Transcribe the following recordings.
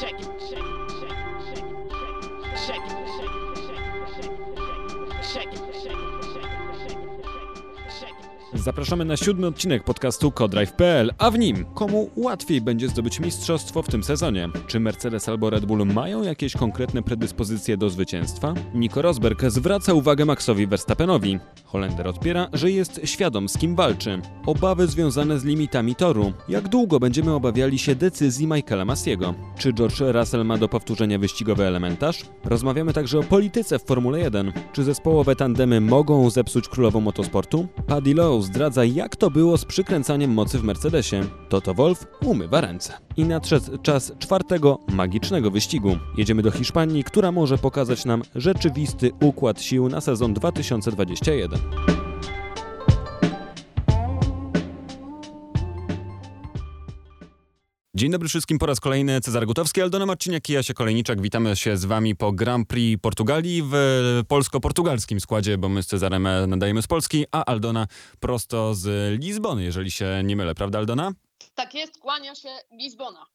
check it. Zapraszamy na siódmy odcinek podcastu Codrive.pl, a w nim komu łatwiej będzie zdobyć mistrzostwo w tym sezonie? Czy Mercedes albo Red Bull mają jakieś konkretne predyspozycje do zwycięstwa? Nico Rosberg zwraca uwagę Maxowi Verstappenowi. Holender odpiera, że jest świadom z kim walczy. Obawy związane z limitami toru. Jak długo będziemy obawiali się decyzji Michaela Massiego? Czy George Russell ma do powtórzenia wyścigowy elementarz? Rozmawiamy także o polityce w Formule 1. Czy zespołowe tandemy mogą zepsuć królową motosportu? Paddy Lowe zdradza, jak to było z przykręcaniem mocy w Mercedesie. Toto Wolf umywa ręce. I nadszedł czas czwartego magicznego wyścigu. Jedziemy do Hiszpanii, która może pokazać nam rzeczywisty układ sił na sezon 2021. Dzień dobry wszystkim po raz kolejny. Cezar Gutowski, Aldona Marciniak i Jasia Kolejniczak. Witamy się z wami po Grand Prix Portugalii w polsko-portugalskim składzie, bo my z Cezarem nadajemy z Polski, a Aldona prosto z Lizbony, jeżeli się nie mylę. Prawda, Aldona? Tak jest, kłania się Lizbona.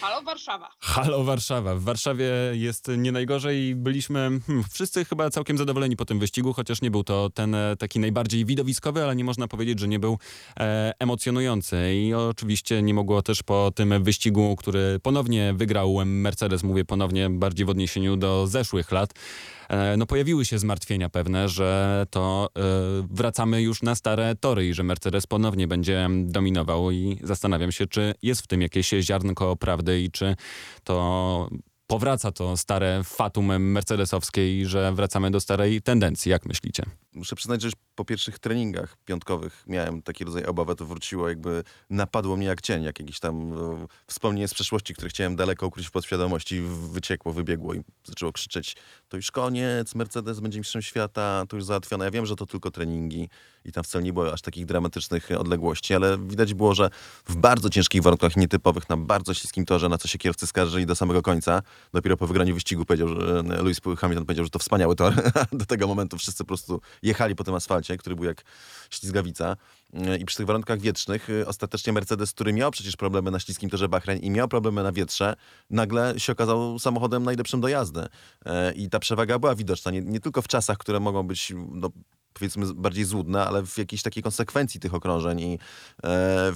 Halo Warszawa. Halo Warszawa. W Warszawie jest nie najgorzej. Byliśmy hmm, wszyscy chyba całkiem zadowoleni po tym wyścigu, chociaż nie był to ten e, taki najbardziej widowiskowy, ale nie można powiedzieć, że nie był e, emocjonujący. I oczywiście nie mogło też po tym wyścigu, który ponownie wygrał Mercedes, mówię ponownie bardziej w odniesieniu do zeszłych lat, no pojawiły się zmartwienia pewne, że to e, wracamy już na stare tory i że Mercedes ponownie będzie dominował i zastanawiam się, czy jest w tym jakieś ziarnko prawdy i czy to powraca to stare fatum mercedesowskie i że wracamy do starej tendencji. Jak myślicie? Muszę przyznać, że już po pierwszych treningach piątkowych miałem taki rodzaj obawy, to wróciło jakby napadło mnie jak cień, jak jakieś tam no, wspomnienie z przeszłości, które chciałem daleko ukryć w podświadomości, wyciekło, wybiegło i zaczęło krzyczeć, to już koniec, Mercedes będzie mistrzem świata, to już załatwione. Ja wiem, że to tylko treningi i tam wcale nie było aż takich dramatycznych odległości, ale widać było, że w bardzo ciężkich warunkach, nietypowych, na bardzo śliskim torze, na co się kierowcy skarżyli do samego końca, dopiero po wygraniu wyścigu powiedział, że Lewis Hamilton powiedział, że to wspaniały tor. do tego momentu wszyscy po prostu jechali po tym asfalcie, który był jak ślizgawica. I przy tych warunkach wietrznych y, ostatecznie Mercedes, który miał przecież problemy na śliskim torze Bahrain i miał problemy na wietrze, nagle się okazał samochodem najlepszym do jazdy. E, I ta przewaga była widoczna nie, nie tylko w czasach, które mogą być no, powiedzmy bardziej złudne, ale w jakiejś takiej konsekwencji tych okrążeń i e,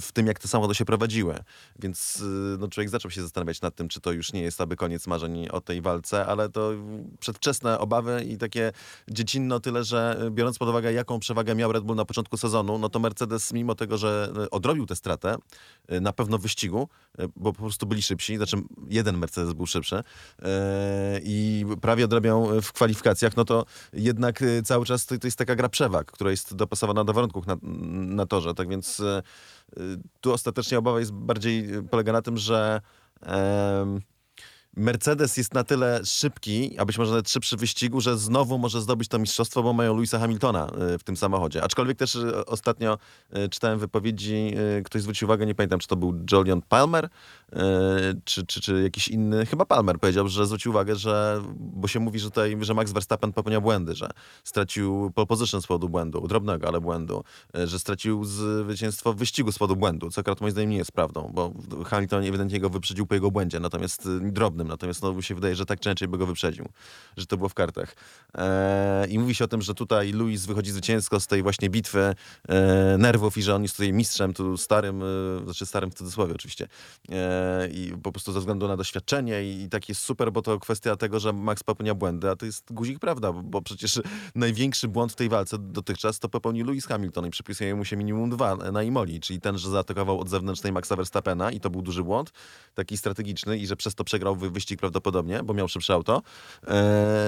w tym, jak te samochody się prowadziły. Więc e, no, człowiek zaczął się zastanawiać nad tym, czy to już nie jest aby koniec marzeń o tej walce, ale to przedwczesne obawy i takie dziecinne o tyle, że e, biorąc pod uwagę, jaką przewagę miał Red Bull na początku sezonu, no to Mercedes, mimo tego, że e, odrobił tę stratę, na pewno w wyścigu, bo po prostu byli szybsi, znaczy jeden Mercedes był szybszy e, i prawie odrobią w kwalifikacjach, no to jednak cały czas to, to jest taka gra przewag, która jest dopasowana do warunków na, na torze. Tak więc e, tu ostatecznie obawa jest bardziej polega na tym, że Mercedes jest na tyle szybki, a być może nawet szybszy w wyścigu, że znowu może zdobyć to mistrzostwo, bo mają Louisa Hamiltona e, w tym samochodzie. Aczkolwiek też e, ostatnio czytałem wypowiedzi, ktoś zwrócił uwagę, nie pamiętam, czy to był Julian Palmer, E, czy, czy, czy jakiś inny, chyba Palmer powiedział, że zwrócił uwagę, że, bo się mówi, że tutaj, że Max Verstappen popełnia błędy, że stracił pole position z powodu błędu, drobnego, ale błędu, e, że stracił zwycięstwo w wyścigu z powodu błędu, co akurat moim zdaniem nie jest prawdą, bo Hamilton ewidentnie go wyprzedził po jego błędzie, natomiast e, natomiast no, mi się wydaje, że tak częściej by go wyprzedził, że to było w kartach. I mówi się o tym, że tutaj Luis wychodzi zwycięsko z tej właśnie bitwy nerwów i że on jest tutaj mistrzem, tu starym, znaczy starym w cudzysłowie oczywiście, i po prostu ze względu na doświadczenie i, i tak jest super, bo to kwestia tego, że Max popełnia błędy, a to jest guzik prawda, bo przecież największy błąd w tej walce dotychczas to popełnił Lewis Hamilton i przypisuje mu się minimum dwa na Imoli, czyli ten, że zaatakował od zewnętrznej Maxa Verstappena i to był duży błąd, taki strategiczny i że przez to przegrał wyścig prawdopodobnie, bo miał szybsze auto e,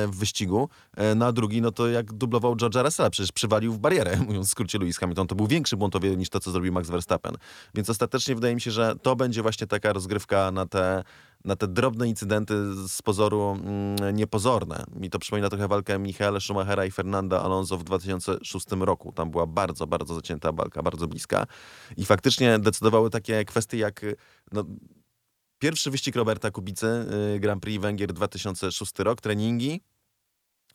w wyścigu. E, na drugi, no to jak dublował George'a Russella, przecież przywalił w barierę, mówiąc w skrócie Lewis Hamilton. To był większy błąd niż to, co zrobił Max Verstappen. Więc ostatecznie wydaje mi się, że to będzie właśnie taka rozgrywka na te, na te drobne incydenty z pozoru mm, niepozorne. Mi to przypomina trochę walkę Michaela Schumachera i Fernanda Alonso w 2006 roku. Tam była bardzo, bardzo zacięta walka, bardzo bliska. I faktycznie decydowały takie kwestie jak no, pierwszy wyścig Roberta Kubicy, y, Grand Prix Węgier 2006 rok, treningi.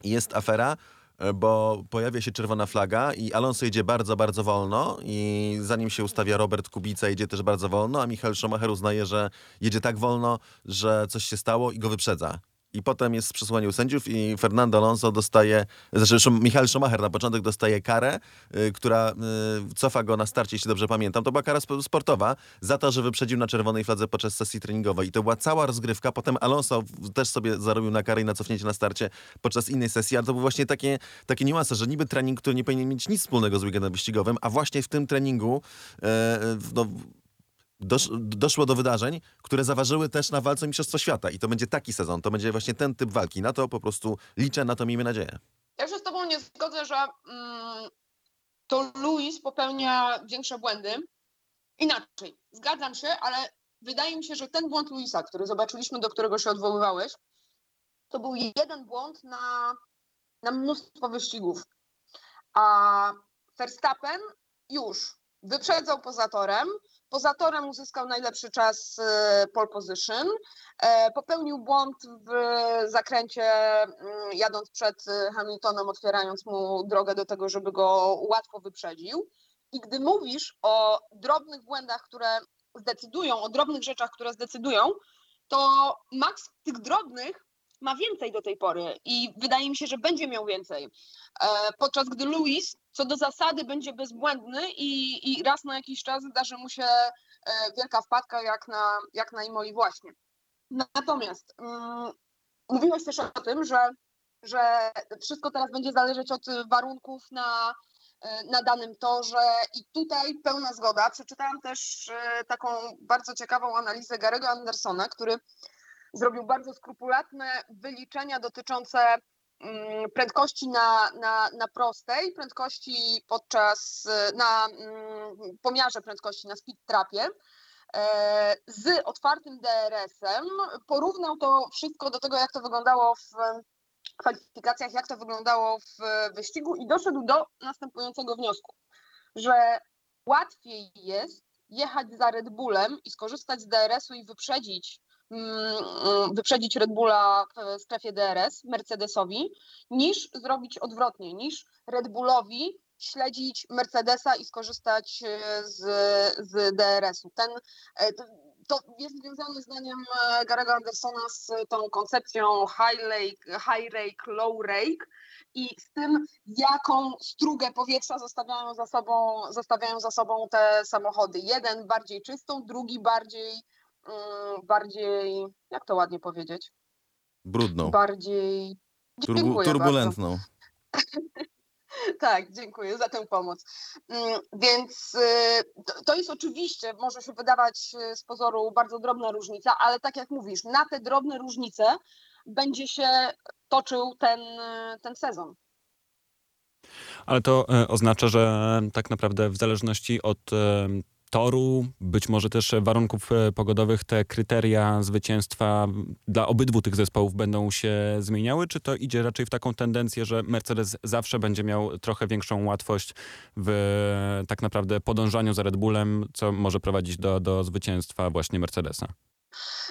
Jest afera, e, bo pojawia się czerwona flaga i Alonso jedzie bardzo, bardzo wolno i zanim się ustawia Robert Kubica, jedzie też bardzo wolno, a Michael Schumacher uznaje, że jedzie tak wolno, że coś się stało i go wyprzedza. I potem jest przesłanie u sędziów i Fernando Alonso dostaje, znaczy Schum- Michael Schumacher na początek dostaje karę, y, która y, cofa go na starcie, jeśli dobrze pamiętam. To była kara sp- sportowa za to, że wyprzedził na czerwonej fladze podczas sesji treningowej. I to była cała rozgrywka. Potem Alonso też sobie zarobił na karę i na cofnięcie na starcie podczas innej sesji, ale to były właśnie takie, takie niuanse, że niby trening, który nie powinien mieć nic wspólnego z weekendem wyścigowym, a właśnie w tym treningu e, no, dosz, doszło do wydarzeń, które zaważyły też na walce o Mistrzostwo Świata. I to będzie taki sezon, to będzie właśnie ten typ walki. Na to po prostu liczę, na to miejmy nadzieję. Ja się z tobą nie zgodzę, że mm, to Luis popełnia większe błędy. Inaczej, zgadzam się, ale wydaje mi się, że ten błąd Luisa, który zobaczyliśmy, do którego się odwoływałeś, to był jeden błąd na, na mnóstwo wyścigów. A Verstappen już wyprzedzał poza torem, poza torem uzyskał najlepszy czas e, pole position, e, popełnił błąd w zakręcie mm, jadąc przed e, Hamiltonem, otwierając mu drogę do tego, żeby go łatwo wyprzedził. I gdy mówisz o drobnych błędach, które zdecydują, o drobnych rzeczach, które zdecydują, to Max tych drobnych ma więcej do tej pory i wydaje mi się, że będzie miał więcej. E, Podczas gdy Luis co do zasady będzie bezbłędny i, i raz na jakiś czas zdarzy mu się e, wielka wpadka jak na, jak na Imoli właśnie. Natomiast mm, mówiłeś też o tym, że, że wszystko teraz będzie zależeć od warunków na, e, na danym torze i tutaj pełna zgoda. Przeczytałam też taką bardzo ciekawą analizę Garego Andersona, który zrobił bardzo skrupulatne wyliczenia dotyczące mm, prędkości na, na, na prostej, prędkości podczas, na mm, pomiarze prędkości na speed trapie e, z otwartym DRS-em. Porównał to wszystko do tego, jak to wyglądało w kwalifikacjach, jak to wyglądało w wyścigu i doszedł do następującego wniosku, że łatwiej jest jechać za Red Bullem i skorzystać z DRS-u i wyprzedzić wyprzedzić Red Bulla w strefie DRS Mercedesowi, niż zrobić odwrotnie, niż Red Bullowi śledzić Mercedesa i skorzystać e, z, z DRS-u. Ten, e, to, jest związane zdaniem e, Garego Andersona z tą koncepcją high, lake, high rake, low rake i z tym, jaką strugę powietrza zostawiają za sobą, zostawiają za sobą te samochody. Jeden bardziej czystą, drugi bardziej mm, bardziej, jak to ładnie powiedzieć? Brudną, Bardziej. turbu, turbulentną. Tak, dziękuję za tę pomoc. Mm, Więc y, to- jest oczywiście, może się wydawać y, z pozoru bardzo drobna różnica, ale tak jak mówisz, na te drobne różnice będzie się toczył ten, y, ten sezon. Ale to oznacza, że tak naprawdę w zależności od toru, być może też warunków e, pogodowych, te kryteria zwycięstwa dla obydwu tych zespołów będą się zmieniały? Czy to idzie raczej w taką tendencję, że Mercedes zawsze będzie miał trochę większą łatwość w tak naprawdę podążaniu za Red Bullem, co może prowadzić do, do zwycięstwa właśnie Mercedesa?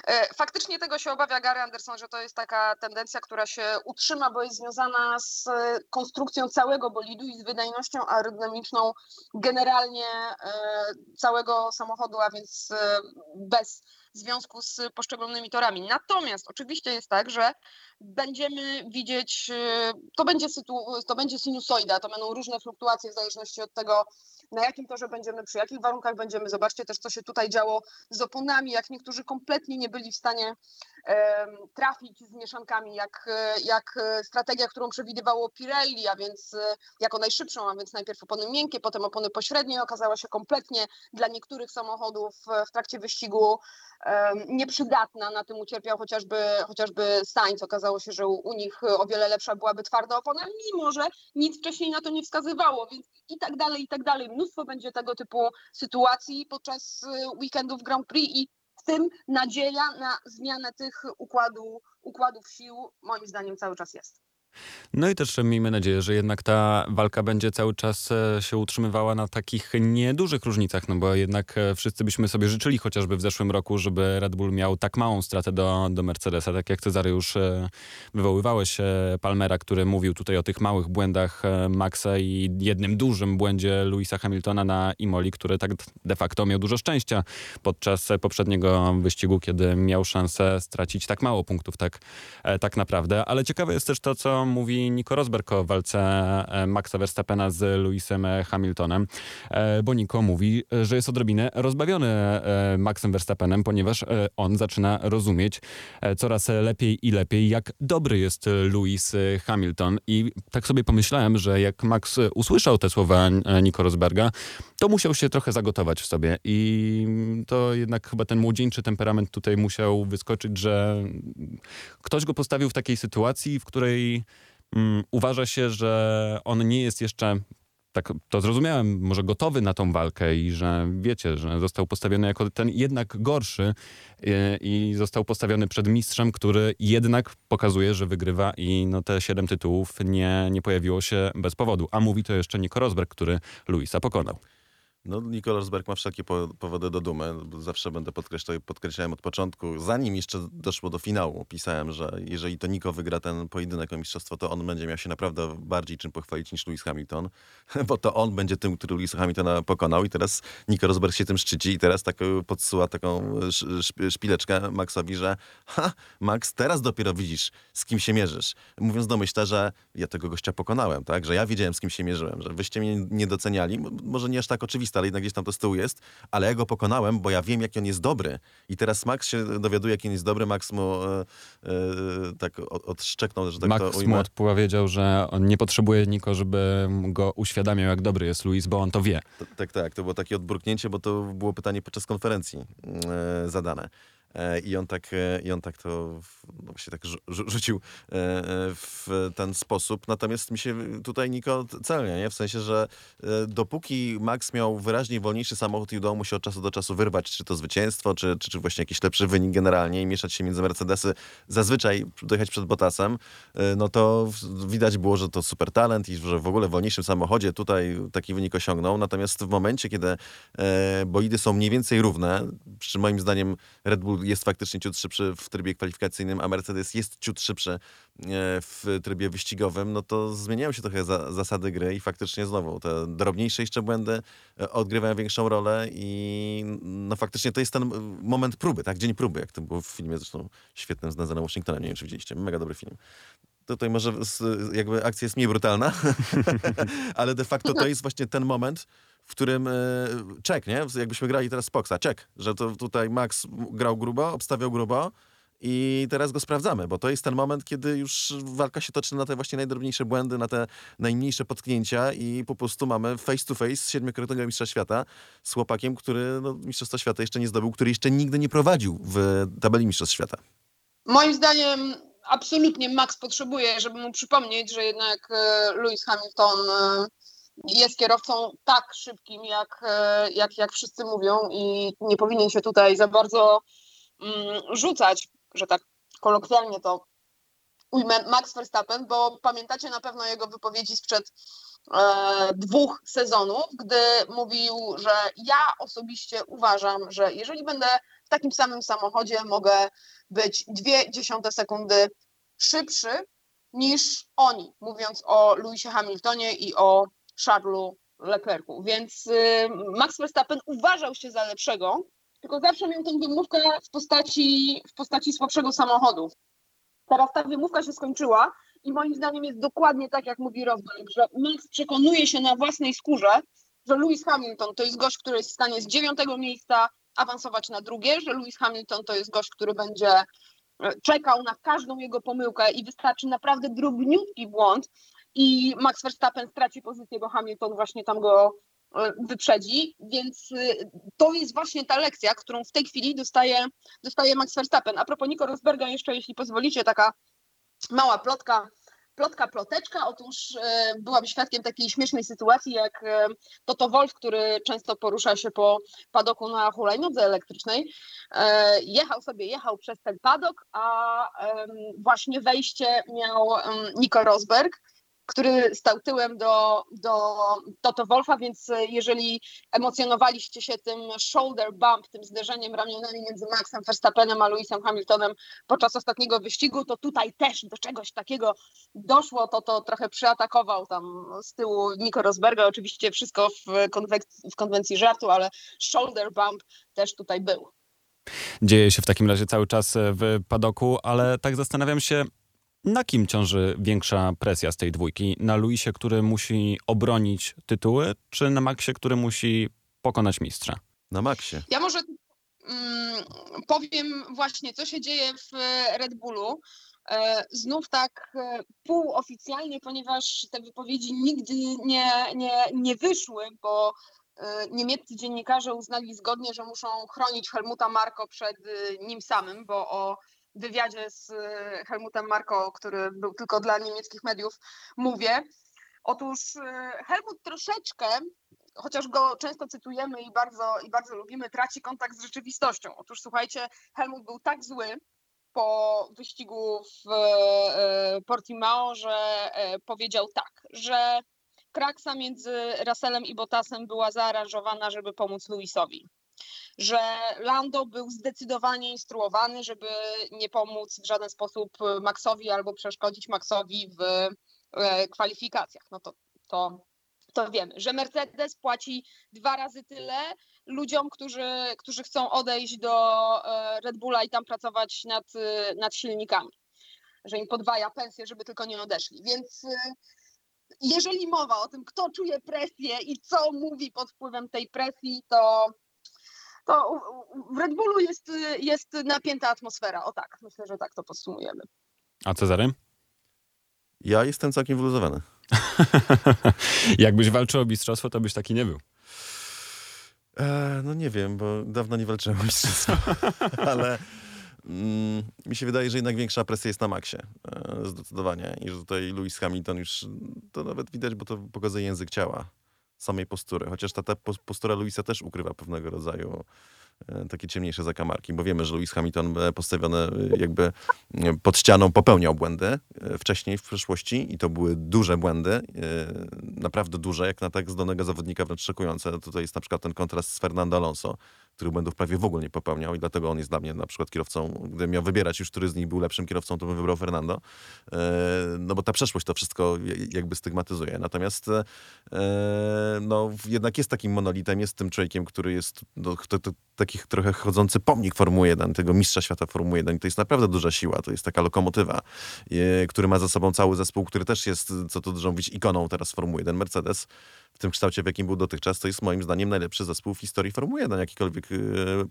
E, Faktycznie tego się obawia Gary Anderson, że to jest taka tendencja, która się utrzyma, bo jest związana z konstrukcją całego bolidu i z wydajnością aerodynamiczną generalnie e, całego samochodu, a więc e, bez związku z poszczególnymi torami. Natomiast oczywiście jest tak, że będziemy widzieć, e, to będzie, sytu- to będzie sinusoida, to będą różne fluktuacje w zależności od tego, na jakim torze będziemy, przy jakich warunkach będziemy. Zobaczcie też, co się tutaj działo z oponami, jak niektórzy kompletnie nie byli w stanie trafić z mieszankami, jak, e, jak e, strategia, którą przewidywało Pirelli, a więc jako najszybszą, a więc najpierw opony miękkie, potem opony pośrednie, okazała się kompletnie dla niektórych samochodów w trakcie wyścigu nieprzydatna. Na tym ucierpiał chociażby, chociażby Sainz. Okazało się, że u, u nich o wiele lepsza byłaby twarda opona, mimo że nic wcześniej na to nie wskazywało, więc i tak dalej, i tak dalej. Mnóstwo będzie tego typu sytuacji podczas y, weekendów Grand Prix i w tym nadzieja na zmianę tych układu, układów sił moim zdaniem cały czas jest. No i też miejmy nadzieję, że jednak ta walka będzie cały czas e, się utrzymywała na takich niedużych różnicach, no bo jednak e, wszyscy byśmy sobie życzyli chociażby w zeszłym roku, żeby Red Bull miał tak małą stratę do, do Mercedesa, tak jak Cezary już e, wywoływałeś Palmera, który mówił tutaj o tych małych błędach Maxa i jednym dużym błędzie Louisa Hamiltona na Imoli, który tak de facto miał dużo szczęścia podczas poprzedniego wyścigu, kiedy miał szansę stracić tak mało punktów tak, tak naprawdę. Ale ciekawe jest też to, co mówi Nico Rosberg o walce e, Maxa Verstappena z Lewisem Hamiltonem, e, bo Nico mówi, że jest odrobinę rozbawiony e, Maxem Verstappenem, ponieważ on zaczyna rozumieć coraz lepiej i lepiej, jak dobry jest Lewis Hamilton. I tak sobie pomyślałem, że jak Max usłyszał te słowa Nico Rosberga, to musiał się trochę zagotować w sobie. I to jednak chyba ten młodzieńczy temperament tutaj musiał wyskoczyć, że ktoś go postawił w takiej sytuacji, w której um, uważa się, że on nie jest jeszcze tak to zrozumiałem, może gotowy na tą walkę i że wiecie, że został postawiony jako ten jednak gorszy i, e, i został postawiony przed mistrzem, który jednak pokazuje, że wygrywa i no te siedem tytułów nie, nie pojawiło się bez powodu. A mówi to jeszcze Nico Rosberg, który Luisa pokonał. No, Nicolas Rosberg ma wszelkie powody do dumy. Zawsze będę podkreślał, podkreślałem od początku, zanim jeszcze doszło do finału, pisałem, że jeżeli to Nico wygra ten pojedynek o mistrzostwo, to on będzie miał się naprawdę bardziej czym pochwalić niż Lewis Hamilton, bo to on będzie tym, który Lewisa Hamiltona pokonał i teraz Nico Rosberg się tym szczyci i teraz tak podsyła taką szpileczkę Maxowi, że ha, Max, teraz dopiero widzisz, z kim się mierzysz. Mówiąc domyślę, że ja tego gościa pokonałem, tak, że ja wiedziałem, z kim się mierzyłem, że wyście mnie nie doceniali, może nie aż tak oczywiste, ale jednak gdzieś tam to z tyłu jest, ale ja go pokonałem, bo ja wiem, jaki on jest dobry. I teraz Max się dowiaduje, jaki on jest dobry. Max mu e, e, tak odszczeknął, że tak Max to ujmę. mu odpowiedział, że on nie potrzebuje Niko, żeby go uświadamiał, jak dobry jest Luis, bo on to wie. tak, tak. To było takie odburknięcie, bo to było pytanie podczas konferencji e, zadane. E, I on tak, e, i on tak to no się tak rzucił e, w ten sposób. Natomiast mi się tutaj Niko celnie, nie? w sensie, że dopóki Max miał wyraźnie wolniejszy samochód i udało mu się od czasu do czasu wyrwać, czy to zwycięstwo, czy, czy, czy właśnie jakiś lepszy wynik generalnie i mieszać się między Mercedesy, zazwyczaj dojechać przed Bottasem, no to widać było, że to super talent i że w ogóle w wolniejszym samochodzie tutaj taki wynik osiągnął. Natomiast w momencie, kiedy bolidy są mniej więcej równe, przy moim zdaniem Red Bull jest faktycznie ciut szybszy w trybie kwalifikacyjnym, a Mercedes jest ciut szybszy e, w trybie wyścigowym, no to zmieniają się trochę za, zasady gry i faktycznie znowu te drobniejsze jeszcze błędy e, odgrywają większą rolę i no faktycznie to jest ten moment próby, tak? Dzień próby, jak to było w filmie zresztą świetnym z Denzelem Washingtonem, nie wiem czy widzieliście, mega dobry film. Tutaj może jakby akcja jest mniej brutalna, ale de facto to jest właśnie ten moment, w którym e, czek, nie? Jakbyśmy grali teraz Spoxa, czek, że to tutaj Max grał grubo, obstawiał grubo i teraz go sprawdzamy, bo to jest ten moment, kiedy już walka się toczy na te właśnie najdrobniejsze błędy, na te najmniejsze potknięcia i po prostu mamy face to face siedmiokrotnego mistrza świata z chłopakiem, który no, mistrzostwa świata jeszcze nie zdobył, który jeszcze nigdy nie prowadził w tabeli mistrzostw świata. Moim zdaniem absolutnie Max potrzebuje, żeby mu przypomnieć, że jednak e, Lewis Hamilton e, jest kierowcą tak szybkim, jak, e, jak, jak wszyscy mówią i nie powinien się tutaj za bardzo mm, rzucać, że tak kolokwialnie to ujmę, Max Verstappen, bo pamiętacie na pewno jego wypowiedzi sprzed e, dwóch sezonów, gdy mówił, że ja osobiście uważam, że jeżeli będę w takim samym samochodzie, mogę być dwie dziesiąte sekundy szybszy niż oni, mówiąc o Lewisie Hamiltonie i o Charlesu Leclercu. Więc y, Max Verstappen uważał się za lepszego, tylko zawsze miał tę wymówkę w postaci, w postaci słabszego samochodu. Teraz ta wymówka się skończyła i moim zdaniem jest dokładnie tak, jak mówi Rosberg, że Max przekonuje się na własnej skórze, że Lewis Hamilton to jest gość, który jest w stanie z dziewiątego miejsca awansować na drugie, że Lewis Hamilton to jest gość, który będzie e, czekał na każdą jego pomyłkę i wystarczy naprawdę drobniutki błąd, i Max Verstappen straci pozycję, bo Hamilton właśnie tam go e, wyprzedzi, więc y, to jest właśnie ta lekcja, którą w tej chwili dostaje, dostaje Max Verstappen. A propos Nico Rosberga, jeszcze jeśli pozwolicie, taka mała plotka plotka, ploteczka. Otóż e, byłam świadkiem takiej śmiesznej sytuacji, jak e, Toto Wolf, który często porusza się po padoku na hulajnodze elektrycznej, e, jechał sobie, jechał przez ten padok, a właśnie wejście miał Nico Rosberg, który stał tyłem do, do Toto Wolfa, więc e, jeżeli emocjonowaliście się tym shoulder bump, tym zderzeniem ramionami między Maxem Verstappenem a Lewisem Hamiltonem podczas ostatniego wyścigu, to tutaj też do czegoś takiego doszło, to to trochę przyatakował tam z tyłu Nico Rosberga, oczywiście wszystko w, konwek- w konwencji żartu, ale shoulder bump też tutaj był. Dzieje się w takim razie cały czas w padoku, ale tak zastanawiam się, na kim ciąży większa presja z tej dwójki? Na Luisie, który musi obronić tytuły, czy na Maxie, który musi pokonać mistrza? Na maksie. Ja może mm, powiem właśnie, co się dzieje w Red Bullu. E, znów tak e, półoficjalnie, ponieważ te wypowiedzi nigdy nie, nie, nie wyszły, bo e, niemieccy dziennikarze uznali zgodnie, że muszą chronić Helmuta Marko przed nim samym, bo o wywiadzie z e, Helmutem Marko, który był tylko dla niemieckich mediów, mówię. Otóż e, Helmut troszeczkę chociaż go często cytujemy i bardzo, i bardzo lubimy, traci kontakt z rzeczywistością. Otóż słuchajcie, Helmut był tak zły po wyścigu w e, Portimao, że powiedział tak, że kraksa między Russellem i Bottasem była zaaranżowana, żeby pomóc Luisowi. Że Lando był zdecydowanie instruowany, żeby nie pomóc w żaden sposób Maxowi albo przeszkodzić Maxowi w e, kwalifikacjach. No to, to to wiemy, że Mercedes płaci dwa razy tyle ludziom, którzy, którzy chcą odejść do e, Red Bulla i tam pracować nad, e, nad silnikami. Że im podwaja pensję, żeby tylko nie odeszli. Więc jeżeli mowa o tym, kto czuje presję i co mówi pod wpływem tej presji, to, to w Red Bullu jest, jest napięta atmosfera. O tak, myślę, że tak to podsumujemy. A Cezary? Ja jestem całkiem wyluzowany. Jakbyś walczył o mistrzostwo, to byś taki nie był. E, no nie wiem, bo dawno nie walczyłem o mistrzostwo, ale mm, mi się wydaje, że jednak większa presja jest na Maxie. E, zdecydowanie. I że tutaj Lewis Hamilton już, to nawet widać, bo to pokazuje język ciała, samej postury. Chociaż ta, ta postura Luisa też ukrywa pewnego rodzaju e, takie ciemniejsze zakamarki, bo wiemy, że Lewis Hamilton e, postawiony e, jakby pod ścianą popełniał błędy wcześniej w przeszłości i to były duże błędy, naprawdę duże, jak na tak zdolnego zawodnika wręcz szokujące. Tutaj jest na przykład ten kontrast z Fernando Alonso, który błędów prawie w ogóle nie popełniał i dlatego on jest dla mnie na przykład kierowcą, gdybym miał wybierać już, który z nich był lepszym kierowcą, to bym wybrał Fernando. No bo ta przeszłość to wszystko jakby stygmatyzuje. Natomiast no, jednak jest takim monolitem, jest tym człowiekiem, który jest no, to, to, trochę chodzący pomnik Formuły 1, tego mistrza świata Formuły 1 i to jest naprawdę duża siła, to jest taka lokomotywa, który ma za sobą cały zespół, który też jest, co tu dużo mówić, ikoną teraz Formuły 1. Mercedes w tym kształcie, w jakim był dotychczas, to jest moim zdaniem najlepszy zespół w historii Formuły 1, jakikolwiek y,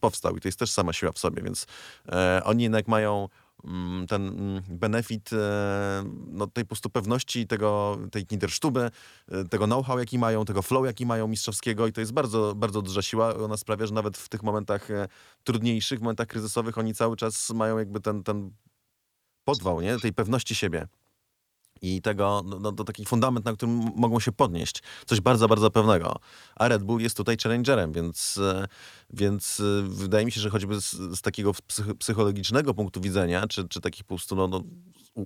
powstał i to jest też sama siła w sobie, więc e, oni jednak mają mm, ten mm, benefit e, no, tej po prostu pewności, tego, tej Kindersztuby, e, tego know-how, jaki mają, tego flow, jaki mają mistrzowskiego i to jest bardzo, bardzo duża siła. Ona sprawia, że nawet w tych momentach trudniejszych, momentach kryzysowych oni cały czas mają jakby ten, ten podwał, nie? tej pewności siebie i tego, no, no, to taki fundament, na którym mogą się podnieść. Coś bardzo, bardzo pewnego. A Red Bull jest tutaj challengerem, więc, e, więc e, wydaje mi się, że choćby z, z takiego psychologicznego punktu widzenia, czy, czy takich po prostu no, no,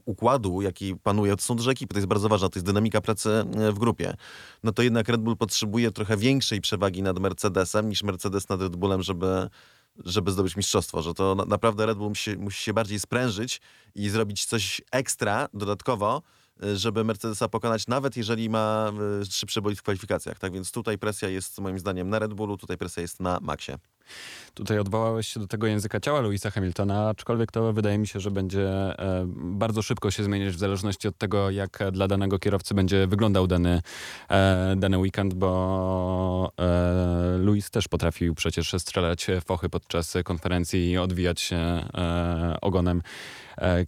układu, jaki panuje, to są duże ekipy, to jest bardzo ważne, to jest dynamika pracy e, w grupie. No to jednak Red Bull potrzebuje trochę większej przewagi nad Mercedesem niż Mercedes nad Red Bullem, żeby żeby zdobyć mistrzostwo, że to naprawdę Red Bull musi, musi się bardziej sprężyć i zrobić coś ekstra, dodatkowo, żeby Mercedesa pokonać, nawet jeżeli ma e, szybszy bolid w kwalifikacjach. Tak więc tutaj presja jest moim zdaniem na Red Bullu, tutaj presja jest na Maxie. Tutaj odwołałeś się do tego języka ciała Louisa Hamiltona, aczkolwiek to wydaje mi się, że będzie e, bardzo szybko się zmieniać w zależności od tego, jak dla danego kierowcy będzie wyglądał dany, e, dany weekend, bo Louis też potrafił przecież strzelać fochy podczas konferencji i odwijać się ogonem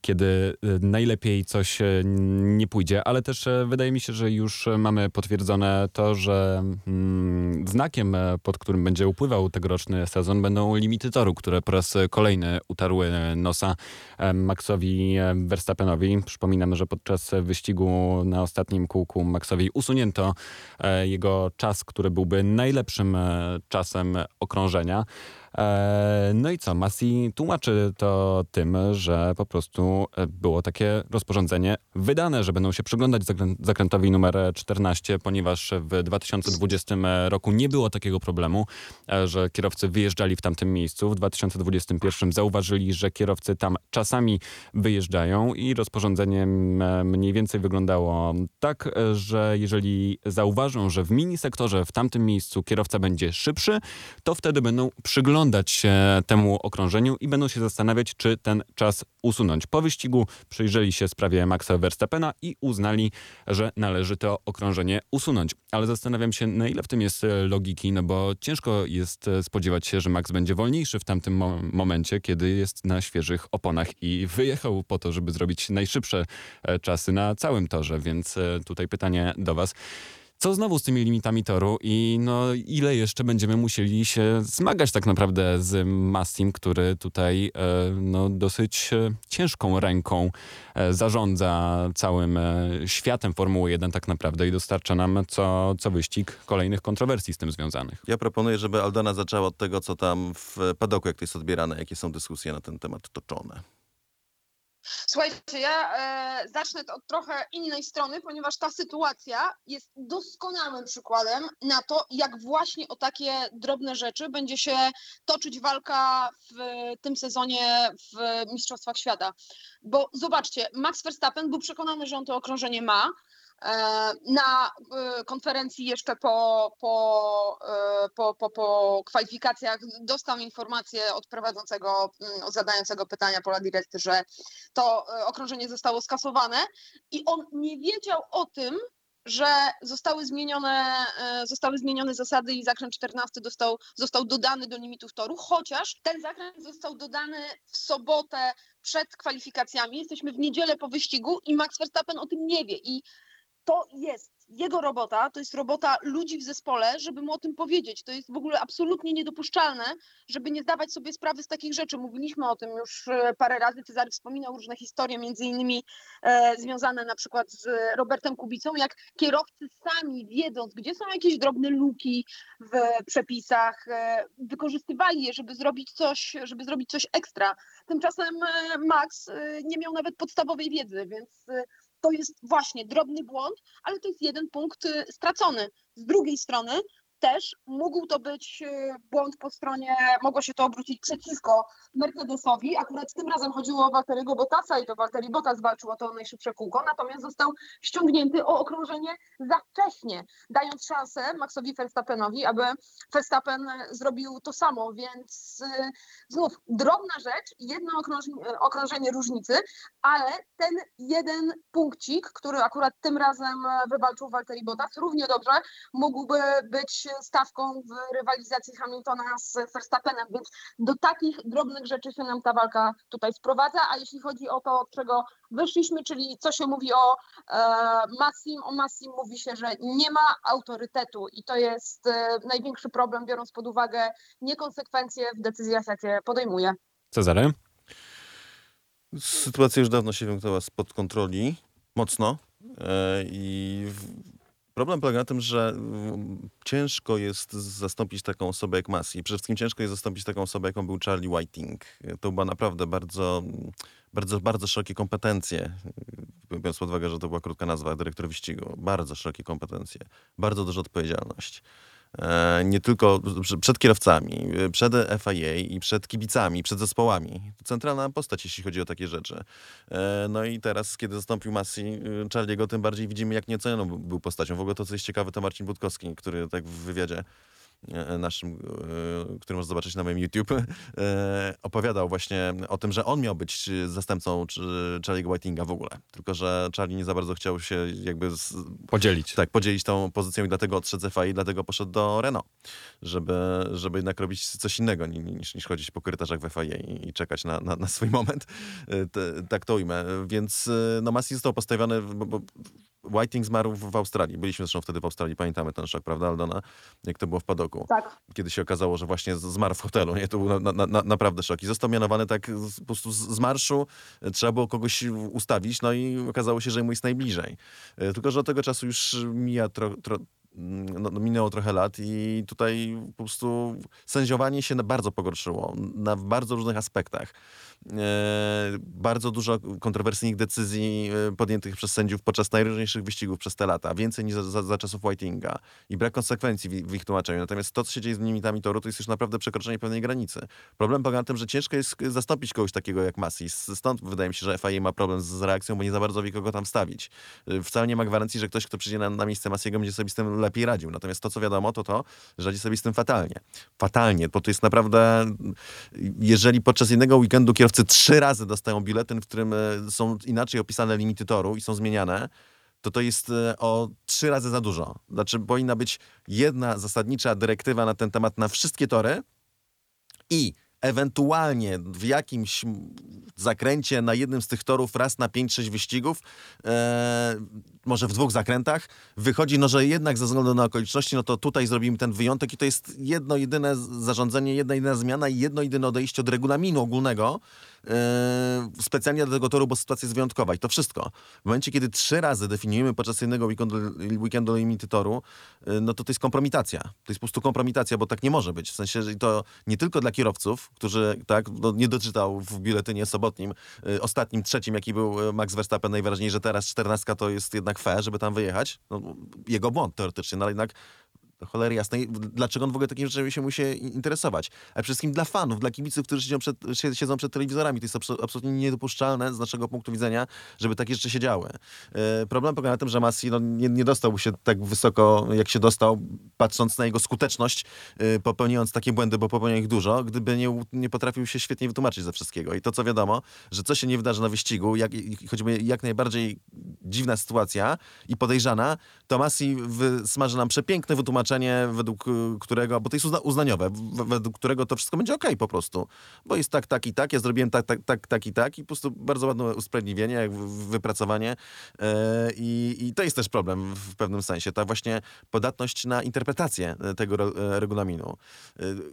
kiedy e, najlepiej coś e, nie pójdzie, ale też e, wydaje mi się, że już e, mamy potwierdzone to, że mm, znakiem, e, pod którym będzie upływał tegoroczny sezon, będą limity toru, które po raz kolejny utarły nosa e, Maxowi e, Verstappenowi. Przypominam, że podczas wyścigu na ostatnim kółku Maxowi usunięto e, jego czas, który byłby najlepszym e, czasem okrążenia. E, No i co? Masi tłumaczy to tym, że po prostu e, było takie rozporządzenie wydane, że będą się przyglądać zakrę- zakrętowi numer 14, ponieważ w 2020 roku nie było takiego problemu, e, że kierowcy wyjeżdżali w tamtym miejscu. W 2021 zauważyli, że kierowcy tam czasami wyjeżdżają i rozporządzenie mniej więcej wyglądało tak, że jeżeli zauważą, że w mini sektorze w tamtym miejscu kierowca będzie szybszy, to wtedy będą przyglądać się temu okrążeniu i będą się zastanawiać, czy ten czas usunąć. Po wyścigu przyjrzeli się sprawie Maxa Verstappena i uznali, że należy to okrążenie usunąć. Ale zastanawiam się, na ile w tym jest e, logiki, no bo ciężko jest e, spodziewać się, że Max będzie wolniejszy w tamtym mo- momencie, kiedy jest na świeżych oponach i wyjechał po to, żeby zrobić najszybsze e, czasy na całym torze, więc tutaj pytanie do Was. Co znowu z tymi limitami toru i no, ile jeszcze będziemy musieli się zmagać tak naprawdę z Massim, który tutaj e, no, dosyć e, ciężką ręką e, zarządza całym światem Formuły 1 tak naprawdę i dostarcza nam co, co wyścig kolejnych kontrowersji z tym związanych. Ja proponuję, żeby Aldona zaczęła od tego, co tam w padoku, jak to jest odbierane, jakie są dyskusje na ten temat toczone. Słuchajcie, ja e, zacznę od trochę innej strony, ponieważ ta sytuacja jest doskonałym przykładem na to, jak właśnie o takie drobne rzeczy będzie się toczyć walka w tym sezonie w Mistrzostwach Świata. Bo zobaczcie, Max Verstappen był przekonany, że on to okrążenie ma. E, Na e, konferencji jeszcze po, po, e, po, po, po kwalifikacjach dostał informację od prowadzącego, mm, zadającego pytania Pola Direct, że to okrążenie zostało skasowane i on nie wiedział o tym, że zostały zmienione, zostały zmienione zasady i zakręt 14 dostał, został dodany do limitów toru, chociaż ten zakręt został dodany w sobotę przed kwalifikacjami. Jesteśmy w niedzielę po wyścigu i Max Verstappen o tym nie wie. I to jest jego robota, to jest robota ludzi w zespole, żeby mu o tym powiedzieć. To jest w ogóle absolutnie niedopuszczalne, żeby nie zdawać sobie sprawy z takich rzeczy. Mówiliśmy o tym już e, parę razy. Cezary wspominał różne historie, między innymi e, związane na przykład z Robertem Kubicą, jak kierowcy sami wiedząc, gdzie są jakieś drobne luki w przepisach, e, wykorzystywali je, żeby zrobić coś, żeby zrobić coś ekstra. Tymczasem e, Max e, nie miał nawet podstawowej wiedzy, więc e, to jest właśnie drobny błąd, ale to jest jeden punkt y, stracony. Z drugiej strony też mógł to być y, błąd po stronie, mogło się to obrócić przeciwko Mercedesowi. Akurat tym razem chodziło o Walteriego Bottasa i to Walteri Bottas walczył o to najszybsze kółko, natomiast został ściągnięty o okrążenie za wcześnie, dając szansę Maxowi Verstappenowi, aby Verstappen zrobił to samo, więc y, znów drobna rzecz, jedno okrążenie, różnicy, ale ten jeden punkcik, który akurat tym razem e, wywalczył Walteri Bottas, równie dobrze mógłby być stawką w rywalizacji Hamiltona z Verstappenem, więc do takich drobnych rzeczy się nam ta walka tutaj sprowadza, a jeśli chodzi o to, od czego wyszliśmy, czyli co się mówi o e, Massim, o Massim mówi się, że nie ma autorytetu i to jest e, największy problem, biorąc pod uwagę niekonsekwencje w decyzjach, jakie podejmuje. Cezary? Sytuacja już dawno się wymknęła spod kontroli, mocno. E, I w- problem polega na tym, że mm, ciężko jest zastąpić taką osobę jak Masi. Przede wszystkim ciężko jest zastąpić taką osobę, jaką był Charlie Whiting. To była naprawdę bardzo, bardzo, bardzo szerokie kompetencje. Biorąc pod uwagę, że to była krótka nazwa, dyrektor wyścigu. Bardzo szerokie kompetencje, bardzo duża odpowiedzialność. E, nie tylko przed kierowcami, e, przed FIA i przed kibicami, przed zespołami. Centralna postać, jeśli chodzi o takie rzeczy. E, No i teraz, kiedy zastąpił Massi, Charliego, tym bardziej widzimy, jak nieocenioną był- postacią. W ogóle to, co jest ciekawe, to Marcin Budkowski, który tak w wywiadzie naszym, e, który można zobaczyć na moim YouTube, e, opowiadał właśnie o tym, że on miał być zastępcą Charlie'ego Whitinga w ogóle. Tylko, że Charlie nie za bardzo chciał się jakby... Z, podzielić. Tak, podzielić tą pozycją i dlatego odszedł z FA i dlatego poszedł do Renault, żeby, żeby jednak robić coś innego niż, niż chodzić po korytarzach w FA i, i czekać na, na, na, swój moment. Tak to ujmę. Więc no Masi został postawiony, bo, bo Whiting zmarł w, w Australii. Byliśmy zresztą wtedy w Australii, pamiętamy ten szok, prawda Aldona? Jak to było w padoku. Tak. Kiedy się okazało, że właśnie zmarł w hotelu, nie? To był na, na, na, naprawdę szok. I został mianowany tak po prostu z, z, marszu. Trzeba było kogoś ustawić, no i okazało się, że mu jest najbliżej. E, tylko, że od tego czasu już mija tro, tro, no, no, minęło trochę lat i tutaj po prostu sędziowanie się bardzo pogorszyło na bardzo różnych aspektach. E, bardzo dużo kontrowersyjnych decyzji e, podjętych przez sędziów podczas najróżniejszych wyścigów przez te lata. Więcej niż za, za, za czasów Whitinga. I brak konsekwencji w, w, ich tłumaczeniu. Natomiast to, co się dzieje z limitami toru, to jest już naprawdę przekroczenie pewnej granicy. Problem polega na tym, że ciężko jest zastąpić kogoś takiego jak Massi. Stąd wydaje mi się, że FIA ma problem z, z reakcją, bo nie za bardzo wie, kogo tam wstawić. E, wcale nie ma gwarancji, że ktoś, kto przyjdzie na, na miejsce Massiego, będzie sobie z tym lepiej radził. Natomiast to, co wiadomo, to to, że radzi sobie z tym fatalnie. Fatalnie, bo to jest naprawdę... Jeżeli podczas jednego weekendu kierowcy trzy razy dostają biuletyn, w którym e, są inaczej opisane limity toru i są zmieniane, to to jest e, o trzy razy za dużo. Znaczy powinna być jedna zasadnicza dyrektywa na ten temat na wszystkie tory i ewentualnie w jakimś zakręcie na jednym z tych torów raz na 5-6 wyścigów, e, może w dwóch zakrętach, wychodzi, no że jednak ze względu na okoliczności, no to tutaj zrobimy ten wyjątek i to jest jedno jedyne zarządzenie, jedna jedyna zmiana i jedno jedyne odejście od regulaminu ogólnego, specjalnie do tego toru, bo sytuacja jest wyjątkowa i to wszystko. W momencie, kiedy trzy razy definiujemy podczas jednego weekendu, weekendu limity toru, yy, no to to jest kompromitacja. To jest po prostu kompromitacja, bo tak nie może być. W sensie, że to nie tylko dla kierowców, którzy tak, no, nie doczytał w biuletynie sobotnim, yy, ostatnim, trzecim, jaki był Max Verstappen, najważniejsze, że teraz czternastka to jest jednak fair, żeby tam wyjechać. No, jego błąd teoretycznie, no ale jednak cholery jasnej, dlaczego on w ogóle takim rzeczami się musi interesować. Ale przede wszystkim dla fanów, dla kibiców, którzy siedzą przed, siedzą przed telewizorami. To jest absolutnie niedopuszczalne z naszego punktu widzenia, żeby takie rzeczy się działy. E, problem polega na tym, że Massi no, nie, nie dostał się tak wysoko, jak się dostał, patrząc na jego skuteczność, e, popełniając takie błędy, bo popełniał ich dużo, gdyby nie, nie potrafił się świetnie wytłumaczyć ze wszystkiego. I to, co wiadomo, że co się nie wydarzy na wyścigu, jak, choćby jak najbardziej dziwna sytuacja i podejrzana, to Massi smaży nam przepiękne wytłumaczenie według y, którego, bo to jest uzna, uznaniowe, według którego to wszystko będzie ok po prostu. Bo jest tak, tak i tak, ja zrobiłem tak, tak, tak, tak i tak i po prostu bardzo ładne usprawiedliwienie, wypracowanie e, i, i to jest też problem w pewnym sensie, ta właśnie podatność na interpretację e, tego e, regulaminu.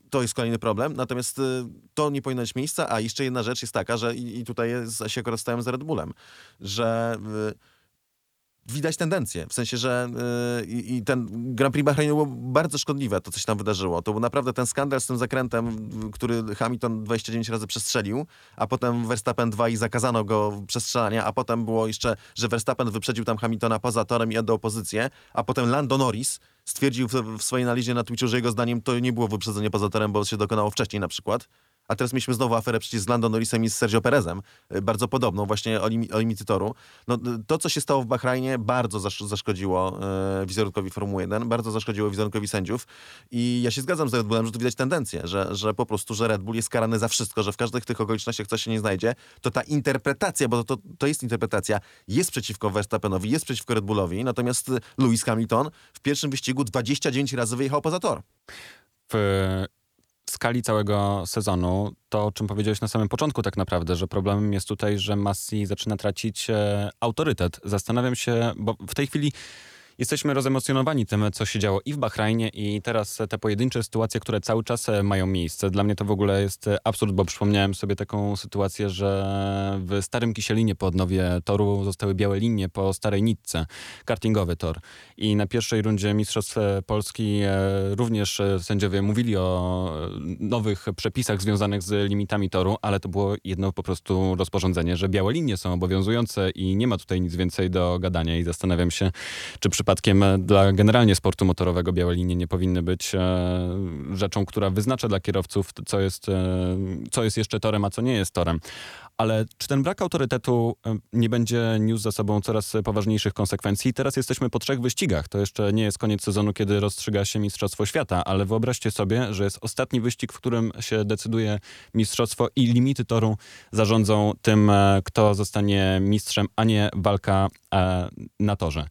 To jest kolejny problem, natomiast to nie powinno mieć miejsca, a jeszcze jedna rzecz jest taka, że i, tutaj się akurat stałem z Red Bullem, że widać tendencję. W sensie, że yy, i ten Grand Prix Bahrainu było bardzo szkodliwe, to co się tam wydarzyło. To był naprawdę ten skandal z tym zakrętem, który Hamilton 29 razy przestrzelił, a potem Verstappen 2 i zakazano go przestrzelania, a potem było jeszcze, że Verstappen wyprzedził tam Hamiltona poza torem i oddał pozycję, a potem Lando Norris stwierdził w, w swojej analizie na Twitchu, że jego zdaniem to nie było wyprzedzenie poza torem, bo się dokonało wcześniej na przykład. A teraz mieliśmy znowu aferę przecież z Lando Norrisem i z Sergio Perezem, y, bardzo podobną właśnie o, lim, o limity toru. No, y, to, co się stało w Bahrajnie, bardzo zasz, zaszkodziło e, wizerunkowi Formuły 1, bardzo zaszkodziło wizerunkowi sędziów i ja się zgadzam z Red Bullem, że tu widać tendencję, że, że po prostu, że Red Bull jest karany za wszystko, że w każdych tych okolicznościach coś się nie znajdzie, to ta interpretacja, bo to, to, to jest interpretacja, jest przeciwko Verstappenowi, jest przeciwko Red Bullowi, natomiast Lewis Hamilton w pierwszym wyścigu 29 razy wyjechał poza tor. W skali całego sezonu, to o czym powiedziałeś na samym początku tak naprawdę, że problemem jest tutaj, że Massi zaczyna tracić e, autorytet. Zastanawiam się, bo w tej chwili Jesteśmy rozemocjonowani tym, co się działo i w Bahrajnie, i teraz te pojedyncze sytuacje, które cały czas e, mają miejsce. Dla mnie to w ogóle jest e, absurd, bo przypomniałem sobie taką sytuację, że w Starym Kisielinie po odnowie toru zostały białe linie po Starej Nitce, kartingowy tor. I na pierwszej rundzie Mistrzostw e, Polski również sędziowie mówili o nowych przepisach związanych z limitami toru, ale to było jedno po prostu rozporządzenie, że białe linie są obowiązujące i nie ma tutaj nic więcej do gadania i zastanawiam się, czy przypadkiem przypadkiem e, dla generalnie sportu motorowego białe linie nie powinny być e, rzeczą, która wyznacza dla kierowców, co jest, e, co jest jeszcze torem, a co nie jest torem. Ale czy ten brak autorytetu nie będzie niósł za sobą coraz poważniejszych konsekwencji? Teraz jesteśmy po trzech wyścigach. To jeszcze nie jest koniec sezonu, kiedy rozstrzyga się Mistrzostwo Świata, ale wyobraźcie sobie, że jest ostatni wyścig, w którym się decyduje mistrzostwo i limity toru zarządzą tym, kto zostanie mistrzem, a nie walka na torze.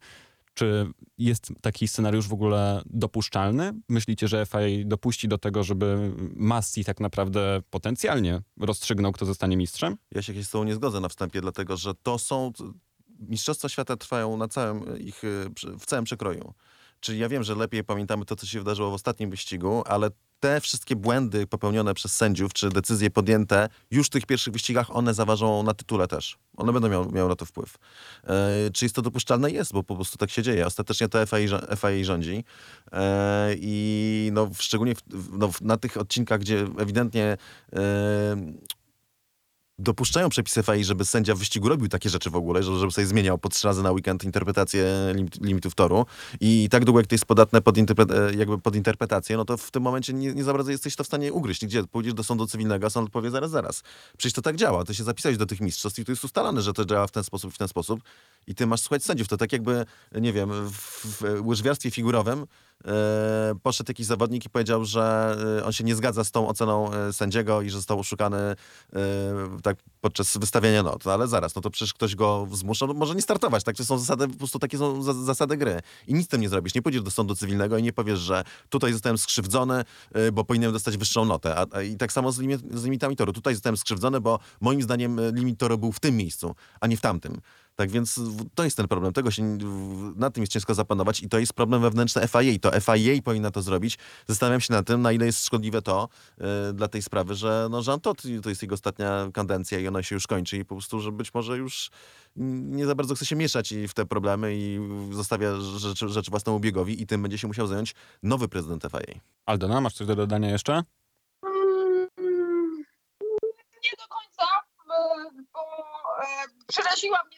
Czy jest taki scenariusz w ogóle dopuszczalny? Myślicie, że FIA dopuści do tego, żeby Massi tak naprawdę potencjalnie rozstrzygnął, kto zostanie mistrzem? Ja się jakieś z tobą nie zgodzę na wstępie, dlatego że to są. Mistrzostwa świata trwają na całym ich, przy- w całym przekroju. Czyli ja wiem, że lepiej pamiętamy to, co się wydarzyło w ostatnim wyścigu, ale te wszystkie błędy popełnione przez sędziów, czy decyzje podjęte już w tych pierwszych wyścigach, one zaważą na tytule też. One będą miały, miały na to wpływ. E, czy jest to dopuszczalne? Jest, bo po prostu tak się dzieje. Ostatecznie to FIA, FIA rządzi. E, I no, szczególnie w, no, na tych odcinkach, gdzie ewidentnie e, dopuszczają przepisy FAI, żeby sędzia wyścigu robił takie rzeczy w ogóle, żeby, żeby sobie zmieniał po trzy razy na weekend interpretację limit, limitów toru i tak długo jak to jest podatne pod, interpre, e, jakby pod interpretację, no to w tym momencie nie, nie za bardzo jesteś to w stanie ugryźć. Gdzie? Pójdziesz do sądu cywilnego, a sąd powie zaraz, zaraz. Przecież to tak działa. Ty się zapisałeś do tych mistrzostw i to jest ustalane, że to działa w ten sposób w ten sposób i ty masz słuchać sędziów. To tak jakby, nie wiem, w, w łyżwiarstwie figurowym poszedł jakiś zawodnik i powiedział, że e, on się nie zgadza z tą oceną e, sędziego i że został oszukany e, tak podczas wystawiania not. No, ale zaraz, no to przecież ktoś go zmusza, no, może nie startować, tak? To są zasady, po prostu takie są za, zasady gry. I nic z tym nie zrobisz. Nie pójdziesz do sądu cywilnego i nie powiesz, że tutaj zostałem skrzywdzony, e, bo powinienem dostać wyższą notę. A, a, I tak samo z, limit, z limitami toru. Tutaj zostałem skrzywdzony, bo moim zdaniem e, limit toru był w tym miejscu, a nie w tamtym. Tak więc to jest ten problem. Tego się, nad tym jest ciężko zapanować i to jest problem wewnętrzny FIA. To FIA powinna to zrobić. Zastanawiam się nad tym, na ile jest szkodliwe to e, dla tej sprawy, że no Jean Todt to jest jego ostatnia kadencja i ona się już kończy i po prostu, że być może już nie za bardzo chce się mieszać i w te problemy i zostawia rzeczy, rzeczy własnemu biegowi i tym będzie się musiał zająć nowy prezydent FIA. Aldona, masz coś do dodania jeszcze? Mm, Nie do końca, bo e, przeraziła mnie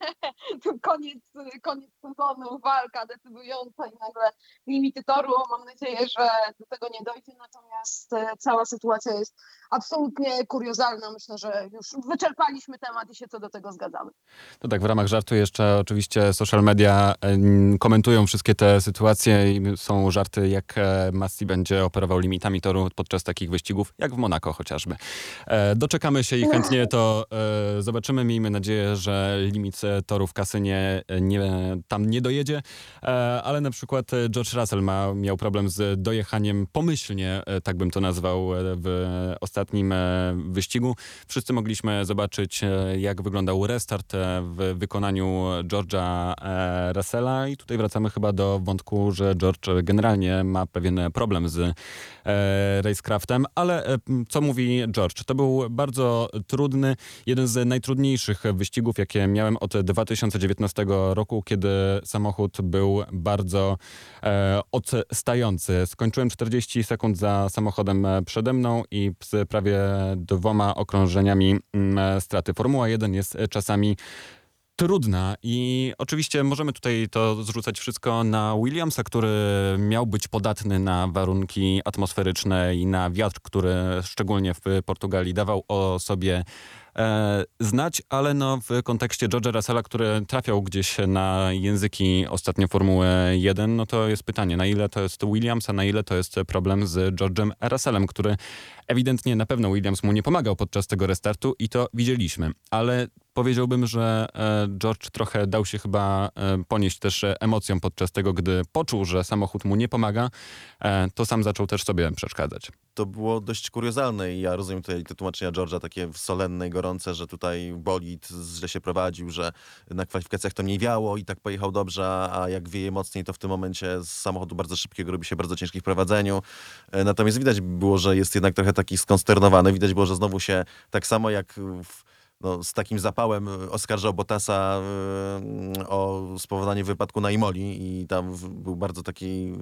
koniec, koniec sezonu, walka decydująca i nagle limity toru. Mam nadzieję, że do tego nie dojdzie, natomiast e, cała sytuacja jest absolutnie kuriozalna. Myślę, że już wyczerpaliśmy temat i się co do tego zgadzamy. To tak w ramach żartu jeszcze oczywiście social media komentują wszystkie te sytuacje i są żarty, jak e, Massi będzie operował limitami toru podczas takich wyścigów, jak w Monako chociażby. E, Doczekamy się i chętnie to zobaczymy. Miejmy nadzieję, że limit e, toru w kasynie e, nie, tam nie dojedzie, e, ale na przykład e, George Russell ma, miał problem z dojechaniem pomyślnie, tak bym to nazwał, w ostatnim wyścigu. Wszyscy mogliśmy zobaczyć, jak wyglądał restart w wykonaniu George'a Russella i tutaj wracamy chyba do wątku, że George generalnie ma pewien problem z racecraftem, ale co mówi George? To był bardzo trudny, jeden z najtrudniejszych wyścigów, jakie miałem od 2019 roku, kiedy samochód był bardzo e, odstający. Skończyłem 40 sekund za samochodem e, przede mną i z prawie dwoma okrążeniami mm, straty. Formuła 1 jest e, czasami trudna i oczywiście możemy tutaj to zrzucać wszystko na Williamsa, który miał być podatny na warunki atmosferyczne i na wiatr, który szczególnie w Portugalii dawał o sobie e, znać, ale no w kontekście George'a Russella, który trafiał gdzieś na języki ostatnio Formuły 1, no to jest pytanie, na ile to jest Williams, a na ile to jest problem z George'em Russellem, który ewidentnie na pewno Williams mu nie pomagał podczas tego restartu i to widzieliśmy, ale powiedziałbym, że e, George trochę dał się chyba e, ponieść też e, emocjom podczas tego, gdy poczuł, że samochód mu nie pomaga, to sam zaczął też sobie przeszkadzać. to było dość kuriozalne i ja rozumiem tutaj te tłumaczenia George'a takie solenne i gorące, że tutaj bolid źle się prowadził, że na kwalifikacjach to mniej wiało i tak pojechał dobrze, a jak wieje mocniej, to w tym momencie z samochodu bardzo szybkiego robi się bardzo ciężki w prowadzeniu. Natomiast widać było, że jest jednak trochę taki skonsternowany. Widać było, że znowu się tak samo jak w, no, z takim zapałem e, oskarżał Bottasa e, o spowodowanie wypadku na Imoli i tam był bardzo taki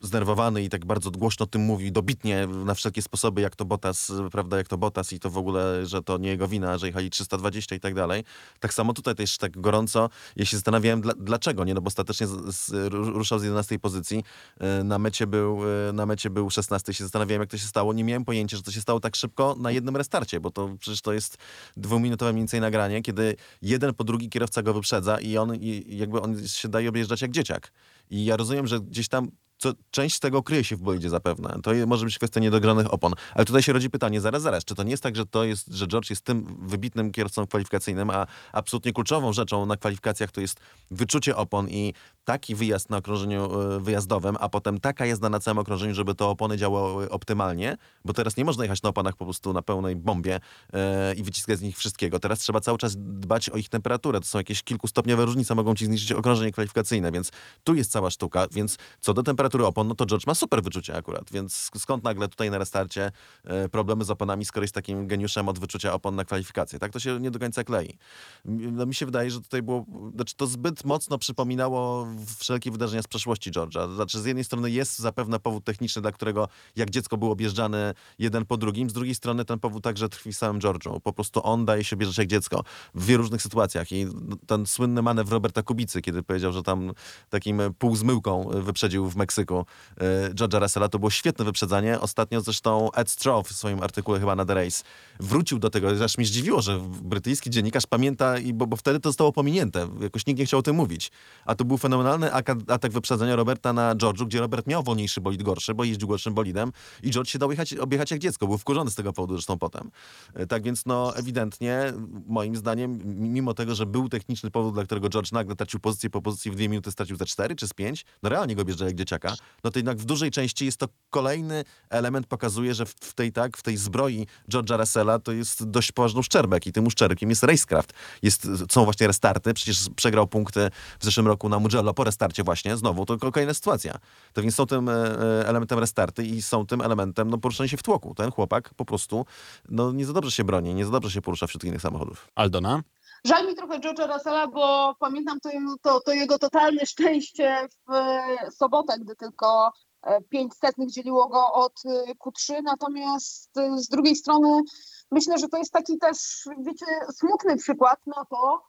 znerwowany i tak bardzo głośno o tym mówi, dobitnie na wszelkie sposoby, jak to Bottas, prawda, jak to Bottas i to w ogóle, że to nie jego wina, że jechali 320 i tak dalej. Tak samo tutaj też tak gorąco, ja się zastanawiałem, dla, dlaczego, nie? No bo ostatecznie z, z, ru- ruszał z 11 pozycji, e, na mecie był, e, na mecie był 16 się zastanawiałem, jak to się stało. Nie miałem pojęcia, że to się stało tak szybko na jednym restarcie, bo to przecież to jest dwuminutowe mniej więcej nagranie, kiedy jeden po drugi kierowca go wyprzedza i on i jakby on się daje objeżdżać jak dzieciak. I ja rozumiem, że gdzieś tam co, część z tego kryje się w bolidzie zapewne. To może być kwestia niedogranych opon. Ale tutaj się rodzi pytanie, zaraz, zaraz, czy to nie jest tak, że to jest, że George jest tym wybitnym kierowcą kwalifikacyjnym, a absolutnie kluczową rzeczą na kwalifikacjach to jest wyczucie opon i taki wyjazd na okrążeniu e, wyjazdowym, a potem taka jazda na całym okrążeniu, żeby te opony działały optymalnie, bo teraz nie można jechać na oponach po prostu na pełnej bombie e, i wyciskać z nich wszystkiego. Teraz trzeba cały czas dbać o ich temperaturę. To są jakieś kilkustopniowe różnice, mogą ci zniszczyć okrążenie kwalifikacyjne, więc tu jest cała sztuka. Więc co do temperatury opon, no to George ma super wyczucie akurat, więc skąd nagle tutaj na restarcie e, problemy z oponami, skoro jest takim geniuszem od wyczucia opon na kwalifikacje. Tak to się nie do końca klei. No, mi się wydaje, że tutaj było, znaczy to zbyt mocno przypominało wszelkie wydarzenia z przeszłości George'a. Znaczy z jednej strony jest zapewne powód techniczny, dla którego jak dziecko był objeżdżany jeden po drugim, z drugiej strony ten powód także tkwi w samym George'u. Po prostu on daje się objeżdżać jak dziecko w wielu różnych sytuacjach i ten słynny manewr Roberta Kubicy, kiedy powiedział, że tam takim półzmyłką wyprzedził w Meksyku e, George'a Russella, to było świetne wyprzedzanie. Ostatnio zresztą Ed Stroff w swoim artykule chyba na The Race wrócił do tego. Aż mnie zdziwiło, że brytyjski dziennikarz pamięta, i bo, bo wtedy to zostało pominięte. Jakoś nikt nie chciał o tym mówić. A to był fenomenalny atak wyprzedzenia Roberta na George'u, gdzie Robert miał wolniejszy bolid gorszy, bo jeździł gorszym bolidem i George się dał jechać, objechać jak dziecko. Był wkurzony z tego powodu zresztą potem. E, Tak więc no ewidentnie, moim zdaniem, mimo tego, że był techniczny powód, dla którego George nagle tracił pozycję po pozycji w dwie minuty stracił ze cztery czy z pięć, no realnie go bierze jak dzieciaka, no to jednak w dużej części jest to kolejny element, pokazuje, że w, tej tak, w tej zbroi George'a Russella to jest dość poważny uszczerbek i tym uszczerbkiem jest racecraft. Jest, są właśnie restarty, przecież przegrał punkty w zeszłym roku na Mugello po restarcie właśnie, znowu, to kolejna sytuacja. To więc są tym e, e, elementem restarty i są tym elementem no, poruszania się w tłoku. Ten chłopak po prostu no, nie za dobrze się broni, nie za dobrze się porusza wśród innych samochodów. Aldona? Żal mi trochę George'a Russella, bo pamiętam to, to, to jego totalne szczęście w e, sobotę, gdy tylko e, pięć setnych dzieliło go od e, Q3, natomiast e, z drugiej strony myślę, że to jest taki też, wiecie, smutny przykład na to,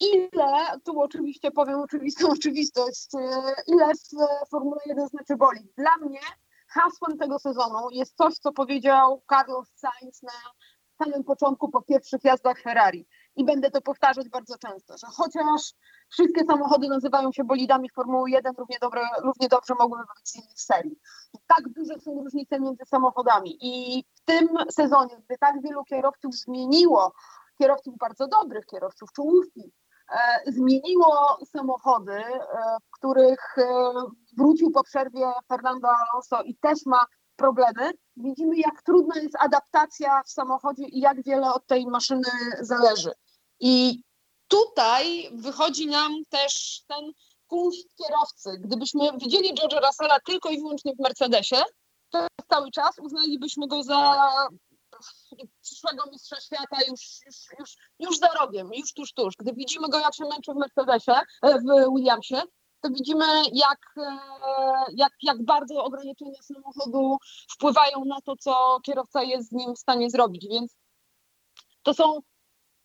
ile, tu oczywiście powiem oczywistą oczywistość, e, ile w e, Formule 1 znaczy bolid. Dla mnie hasłem tego sezonu jest coś, co powiedział Carlos Sainz na samym początku po pierwszych jazdach Ferrari i będę to powtarzać bardzo często, że chociaż wszystkie samochody nazywają się bolidami Formuły 1, równie, dobre, równie dobrze mogłyby być z innych serii. I tak duże są różnice między samochodami i w tym sezonie, gdy tak wielu kierowców zmieniło, kierowców bardzo dobrych, kierowców czołówki, e, zmieniło samochody, e, w których e, wrócił po przerwie Fernando Alonso i też ma problemy, widzimy jak trudna jest adaptacja w samochodzie i jak wiele od tej maszyny zależy. I tutaj wychodzi nam też ten kunszt kierowcy. Gdybyśmy widzieli George'a Russella tylko i wyłącznie w Mercedesie, to cały czas uznalibyśmy go za przyszłego mistrza świata już, już, już, już za rogiem, już tuż, tuż. Gdy widzimy go, jak się męczy w Mercedesie, e, w Williamsie, to widzimy, jak, e, jak, jak bardzo ograniczenia samochodu wpływają na to, co kierowca jest z nim w stanie zrobić. Więc to są,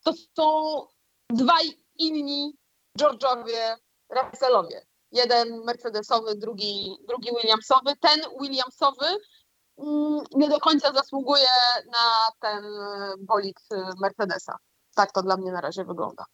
to są dwaj inni George'owie Russellowie. Jeden Mercedesowy, drugi, drugi Williamsowy. Ten Williamsowy mm, nie do końca zasługuje na ten e, bolid e, Mercedesa. Tak to dla mnie na razie wygląda.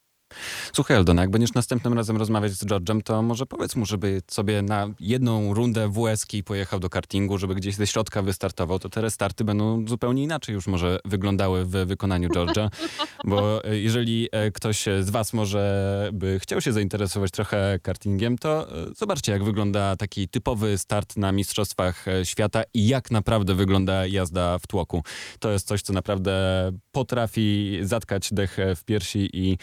Słuchaj, Aldona, jak będziesz następnym razem rozmawiać z George'em, to może powiedz mu, żeby sobie na jedną rundę WS-ki pojechał do kartingu, żeby gdzieś ze środka wystartował, to te restarty będą zupełnie inaczej już może wyglądały w wykonaniu George'a, bo e, jeżeli e, ktoś z was może by chciał się zainteresować trochę kartingiem, to e, zobaczcie, jak wygląda taki typowy start na Mistrzostwach Świata i jak naprawdę wygląda jazda w tłoku. To jest coś, co naprawdę potrafi zatkać dech w piersi i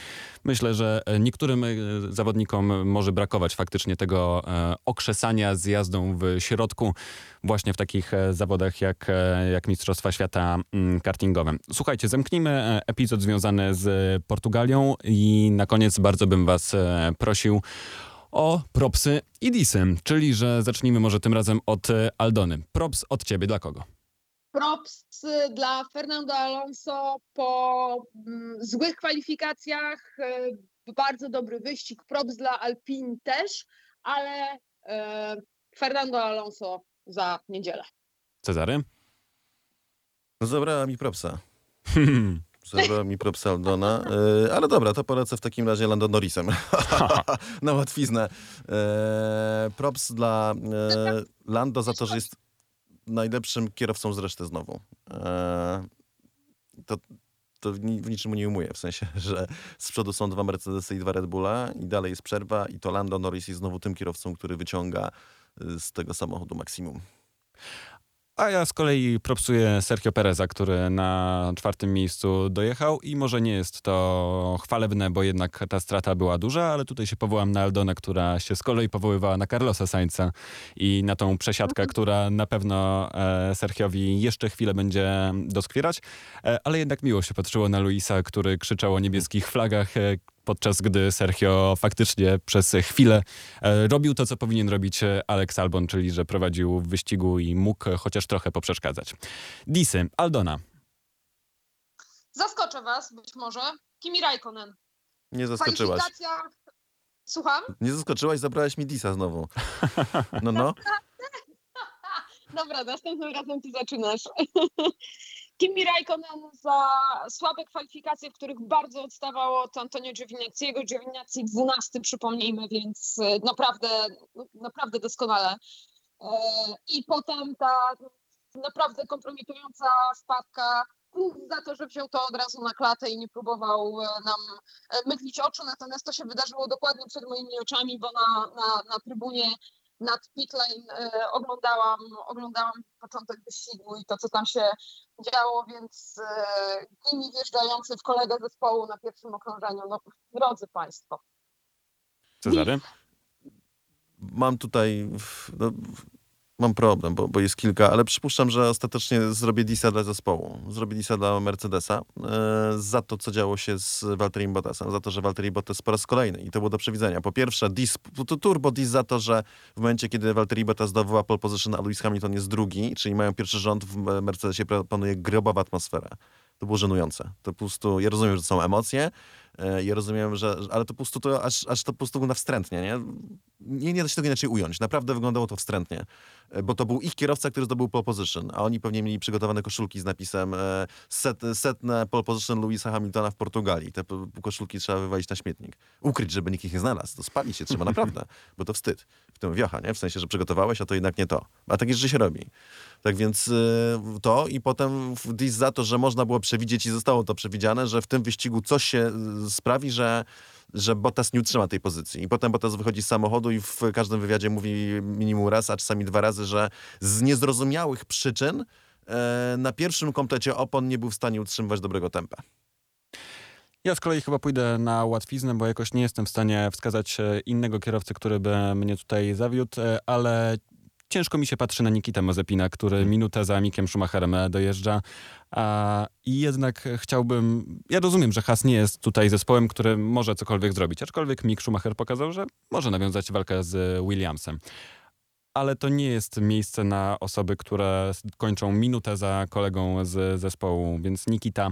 myślę, że niektórym e, zawodnikom może brakować faktycznie tego e, okrzesania z jazdą w środku, właśnie w takich e, zawodach jak, e, jak Mistrzostwa Świata mm, kartingowe. Słuchajcie, zamknijmy e, epizod związany z Portugalią i na koniec bardzo bym was e, prosił o propsy i disy, czyli że zacznijmy może tym razem od e, Aldony. Props od ciebie, dla kogo? Props y, dla Fernando Alonso po mm, złych kwalifikacjach, y, bardzo dobry wyścig. Props dla Alpine też, ale y, Fernando Alonso za niedzielę. Cezary? No Zabrała mi propsa. Zabrała mi propsa Aldona. Ale dobra, to polecę w takim razie Lando Norrisem. Na łatwiznę. E, props dla e, Lando za to, że jest najlepszym kierowcą z reszty znowu. E, to to w ni- w niczym nie umuje, w sensie, że z przodu są dwa Mercedesy i dwa Red Bulla i dalej jest przerwa i to Lando Norris jest znowu tym kierowcą, który wyciąga y, z tego samochodu maksimum. A ja z kolei propsuję Sergio Pereza, który na czwartym miejscu dojechał i może nie jest to chwalebne, bo jednak ta strata była duża, ale tutaj się powołam na Aldonę, która się z kolei powoływała na Carlosa Sainza i na tą przesiadkę, która na pewno e, Sergiowi jeszcze chwilę będzie doskwierać, e, ale jednak miło się patrzyło na Luisa, który krzyczał o niebieskich flagach, e, podczas gdy Sergio faktycznie przez chwilę e, robił to, co powinien robić e, Alex Albon, czyli że prowadził w wyścigu i mógł chociaż trochę poprzeszkadzać. Disy, Aldona. Zaskoczę was być może. Kimi Raikkonen. Nie zaskoczyłaś. Słucham? Nie zaskoczyłaś, zabrałaś mi Disa znowu. No, no. Dobra, następnym razem ty zaczynasz. Kimi Raikkonen za słabe kwalifikacje, w których bardzo odstawał od Antonio Giovinazziego. Giovinazzi 12 przypomnijmy, więc e, naprawdę, naprawdę doskonale. E, I potem ta naprawdę kompromitująca wpadka za to, że wziął to od razu na klatę i nie próbował e, nam mydlić oczu, natomiast to się wydarzyło dokładnie przed moimi oczami, bo na, na, na trybunie nad pitlane e, oglądałam, oglądałam początek wyścigu i to, co tam się działo, więc e, Kimi wjeżdżający w kolegę zespołu na pierwszym okrążeniu, no drodzy Państwo. Cezary? Mam tutaj. No, mam problem, bo, bo jest kilka, ale przypuszczam, że ostatecznie zrobię Disa dla zespołu. Zrobię Disa dla Mercedesa e, za to, co działo się z Valtterim Bottasem. Za to, że Valtteri Bottas po raz kolejny i to było do przewidzenia. Po pierwsze, Dis, to turbo Dis za to, że w momencie, kiedy Valtteri Bottas zdobywa pole position, a Lewis Hamilton jest drugi, czyli mają pierwszy rząd w Mercedesie, panuje grobowa atmosfera. To było żenujące. To po prostu, ja rozumiem, że są emocje, e, ja rozumiem, że, ale to po prostu to, aż, aż to po prostu na wstrętnie, nie? Nie? Nie da się tego inaczej ująć. Naprawdę wyglądało to wstrętnie. E, Bo to był ich kierowca, który zdobył pole position, a oni pewnie mieli przygotowane koszulki z napisem e, set, setne pole position Louisa Hamiltona w Portugalii. Te koszulki trzeba wywalić na śmietnik. Ukryć, żeby nikt ich nie znalazł. To spalić się trzeba naprawdę, bo to wstyd. W tym wiocha, nie? W sensie, że przygotowałeś, a to jednak nie to. A takie rzeczy się robi. Tak więc y, to i potem dis za to, że można było przewidzieć i zostało to przewidziane, że w tym wyścigu coś się sprawi, że, że Bottas nie utrzyma tej pozycji. I potem Bottas wychodzi z samochodu i w każdym wywiadzie mówi minimum raz, a czasami dwa razy, że z niezrozumiałych przyczyn e, na pierwszym komplecie opon nie był w stanie utrzymywać dobrego tempa. Ja z kolei chyba pójdę na łatwiznę, bo jakoś nie jestem w stanie wskazać e, innego kierowcy, który by mnie tutaj zawiódł, e, ale ciężko mi się patrzy na Nikita Mazepina, który minutę za Mikiem Schumacherem dojeżdża. A, I jednak chciałbym. Ja rozumiem, że Haas nie jest tutaj zespołem, który może cokolwiek zrobić, aczkolwiek Mick Schumacher pokazał, że może nawiązać walkę z Williamsem. Ale to nie jest miejsce na osoby, które kończą minutę za kolegą z zespołu, więc Nikita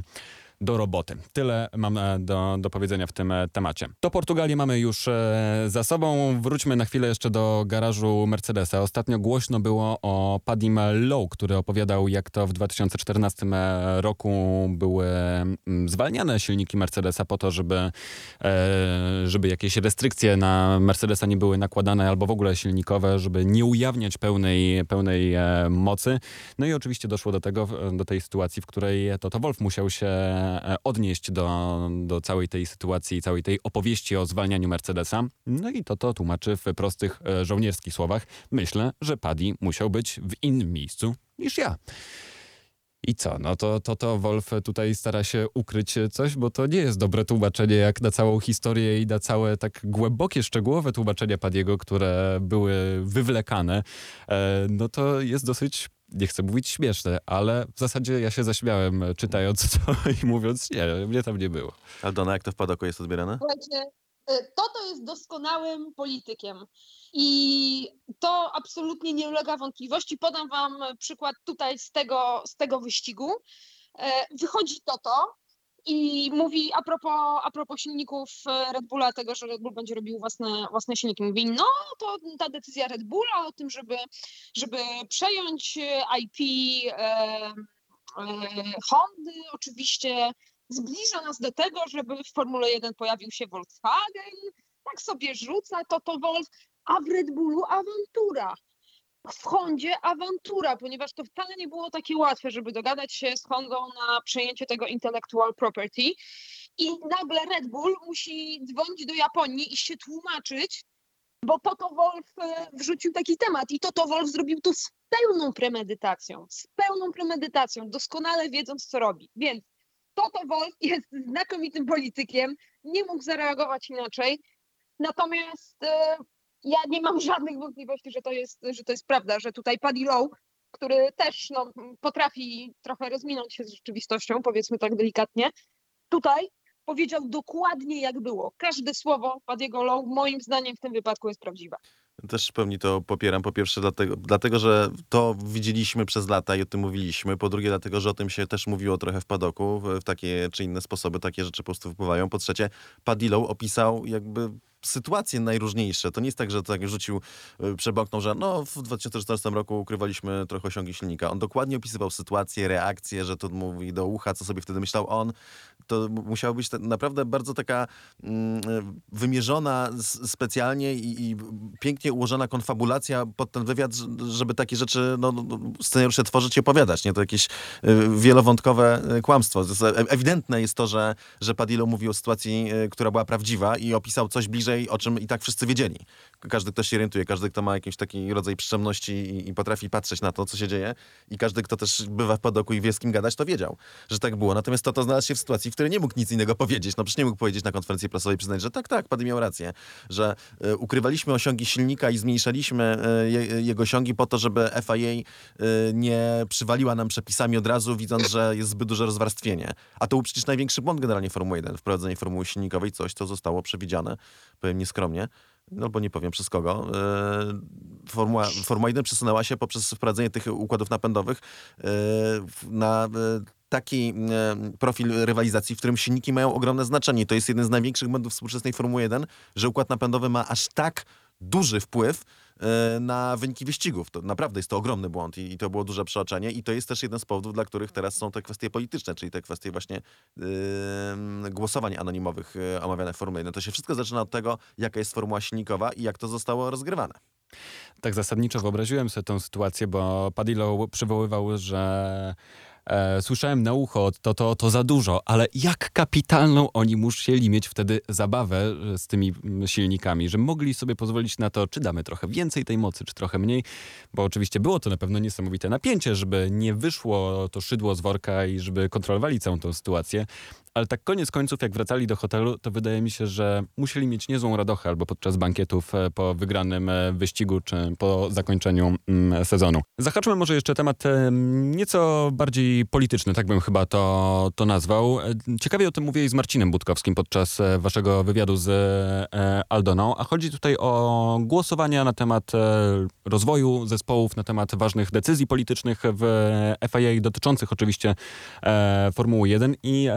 do roboty. Tyle mam e, do, do powiedzenia w tym e, temacie. To Portugalię mamy już e, za sobą. Wróćmy na chwilę jeszcze do garażu Mercedesa. Ostatnio głośno było o Padim Lowe, który opowiadał, jak to w 2014 roku były mm, zwalniane silniki Mercedesa po to, żeby, żeby jakieś restrykcje na Mercedesa nie były nakładane albo w ogóle silnikowe, żeby nie ujawniać pełnej, pełnej mocy. No i oczywiście doszło do tego, do tej sytuacji, w której Toto Wolf musiał się odnieść do, do całej tej sytuacji, całej tej opowieści o zwalnianiu Mercedesa. No i Toto tłumaczy w prostych e, żołnierskich słowach. Myślę, że Paddy musiał być w innym miejscu niż ja. I co? No to, to, to Wolf tutaj stara się ukryć coś, bo to nie jest dobre tłumaczenie jak na całą historię i na całe tak głębokie, szczegółowe tłumaczenia Padiego, które były wywlekane. E, no to jest dosyć nie chcę mówić śmieszne, ale w zasadzie ja się zaśmiałem czytając to i mówiąc, nie, mnie tam nie było. Aldona, jak to w padoku jest odbierane? Słuchajcie, Y, to to jest doskonałym politykiem. I to absolutnie nie ulega wątpliwości. Podam Wam przykład tutaj z tego, z tego wyścigu. E, wychodzi Toto i mówi a propos, a propos silników e, Red Bulla, tego, że Red Bull będzie robił własne, własne silniki. Mówi, no to ta decyzja Red Bulla o tym, żeby, żeby przejąć IP e, e, Hondy, oczywiście zbliża nas do tego, żeby w Formule 1 pojawił się Volkswagen, tak sobie rzuca to to Wolf, a w Red Bullu awantura. Hondzie awantura, ponieważ to wcale nie było takie łatwe, żeby dogadać się z Hondą na przejęcie tego intellectual property. I nagle Red Bull musi dzwonić do Japonii i się tłumaczyć, bo Toto Wolf e, wrzucił taki temat i Toto Wolf zrobił to z pełną premedytacją, z pełną premedytacją, doskonale wiedząc, co robi. Więc Toto Wolf jest znakomitym politykiem, nie mógł zareagować inaczej. Natomiast e, ja nie mam żadnych wątpliwości, że to jest, że to jest prawda, że tutaj Paddy Lowe, który też no, potrafi trochę rozminąć się z rzeczywistością, powiedzmy tak delikatnie, tutaj powiedział dokładnie jak było. Każde słowo Paddy'ego Lowe moim zdaniem w tym wypadku jest prawdziwe. Też w pełni to popieram. Po pierwsze, dlatego, dlatego, że to widzieliśmy przez lata i o tym mówiliśmy. Po drugie, dlatego, że o tym się też mówiło trochę w padoku, w, w takie czy inne sposoby, takie rzeczy po prostu wpływają. Po trzecie, Padillow opisał jakby sytuacje najróżniejsze. To nie jest tak, że tak rzucił, y, przebąknął, że no w 2014 roku ukrywaliśmy trochę osiągi silnika. On dokładnie opisywał sytuację, reakcję, że to mówi do ucha, co sobie wtedy myślał on. To musiała być naprawdę bardzo taka mm, wymierzona specjalnie i, i, pięknie ułożona konfabulacja pod ten wywiad, żeby takie rzeczy, no, no, no scenariusze tworzyć i opowiadać. Nie? To jakieś y, wielowątkowe y, kłamstwo. Ewidentne jest to, że, że Padillo mówił o sytuacji, która była prawdziwa i opisał coś bliżej bliżej, o czym i tak wszyscy wiedzieli. Każdy, kto się orientuje, każdy, kto ma jakiś taki rodzaj przyjemności i, i, potrafi patrzeć na to, co się dzieje i każdy, kto też bywa w padoku i wie z kim gadać, to wiedział, że tak było. Natomiast to, to znalazł się w sytuacji, w której nie mógł nic innego powiedzieć. No przecież nie mógł powiedzieć na konferencji prasowej, przyznać, że tak, tak, Paddy miał rację, że y, ukrywaliśmy osiągi silnika i zmniejszaliśmy y, je, jego osiągi po to, żeby FIA y, nie przywaliła nam przepisami od razu, widząc, że jest zbyt duże rozwarstwienie. A to był przecież największy błąd generalnie Formuły 1, wprowadzenie formuły silnikowej, coś, co zostało przewidziane powiem nieskromnie, no bo nie powiem przez kogo, e, Formuła, Formuła 1 przesunęła się poprzez wprowadzenie tych układów napędowych e, na e, taki profil rywalizacji, w którym silniki mają ogromne znaczenie. To jest jeden z największych błędów współczesnej Formuły 1, że układ napędowy ma aż tak duży wpływ na wyniki wyścigów. To naprawdę jest to ogromny błąd i, i, to było duże przeoczenie i to jest też jeden z powodów, dla których teraz są te kwestie polityczne, czyli te kwestie właśnie yy, głosowań anonimowych yy, omawiane w Formule 1. To się wszystko zaczyna od tego, jaka jest formuła silnikowa i jak to zostało rozgrywane. Tak zasadniczo wyobraziłem sobie tę sytuację, bo Padillo przywoływał, że e, słyszałem na ucho, to, to, to za dużo, ale jak kapitalną oni musieli mieć wtedy zabawę e, z tymi silnikami, że mogli sobie pozwolić na to, czy damy trochę więcej tej mocy, czy trochę mniej, bo oczywiście było to na pewno niesamowite napięcie, żeby nie wyszło to szydło z worka i żeby kontrolowali całą tą sytuację, ale tak koniec końców, jak wracali do hotelu, to wydaje mi się, że musieli mieć niezłą radochę albo podczas bankietów e, po wygranym e, wyścigu, czy po zakończeniu mm, sezonu. Zahaczmy może jeszcze temat e, nieco bardziej polityczny, tak bym chyba to, to nazwał. Ciekawie o tym mówię z Marcinem Budkowskim podczas waszego wywiadu z Aldoną, a chodzi tutaj o głosowania na temat rozwoju zespołów, na temat ważnych decyzji politycznych w FIA dotyczących oczywiście Formuły 1 i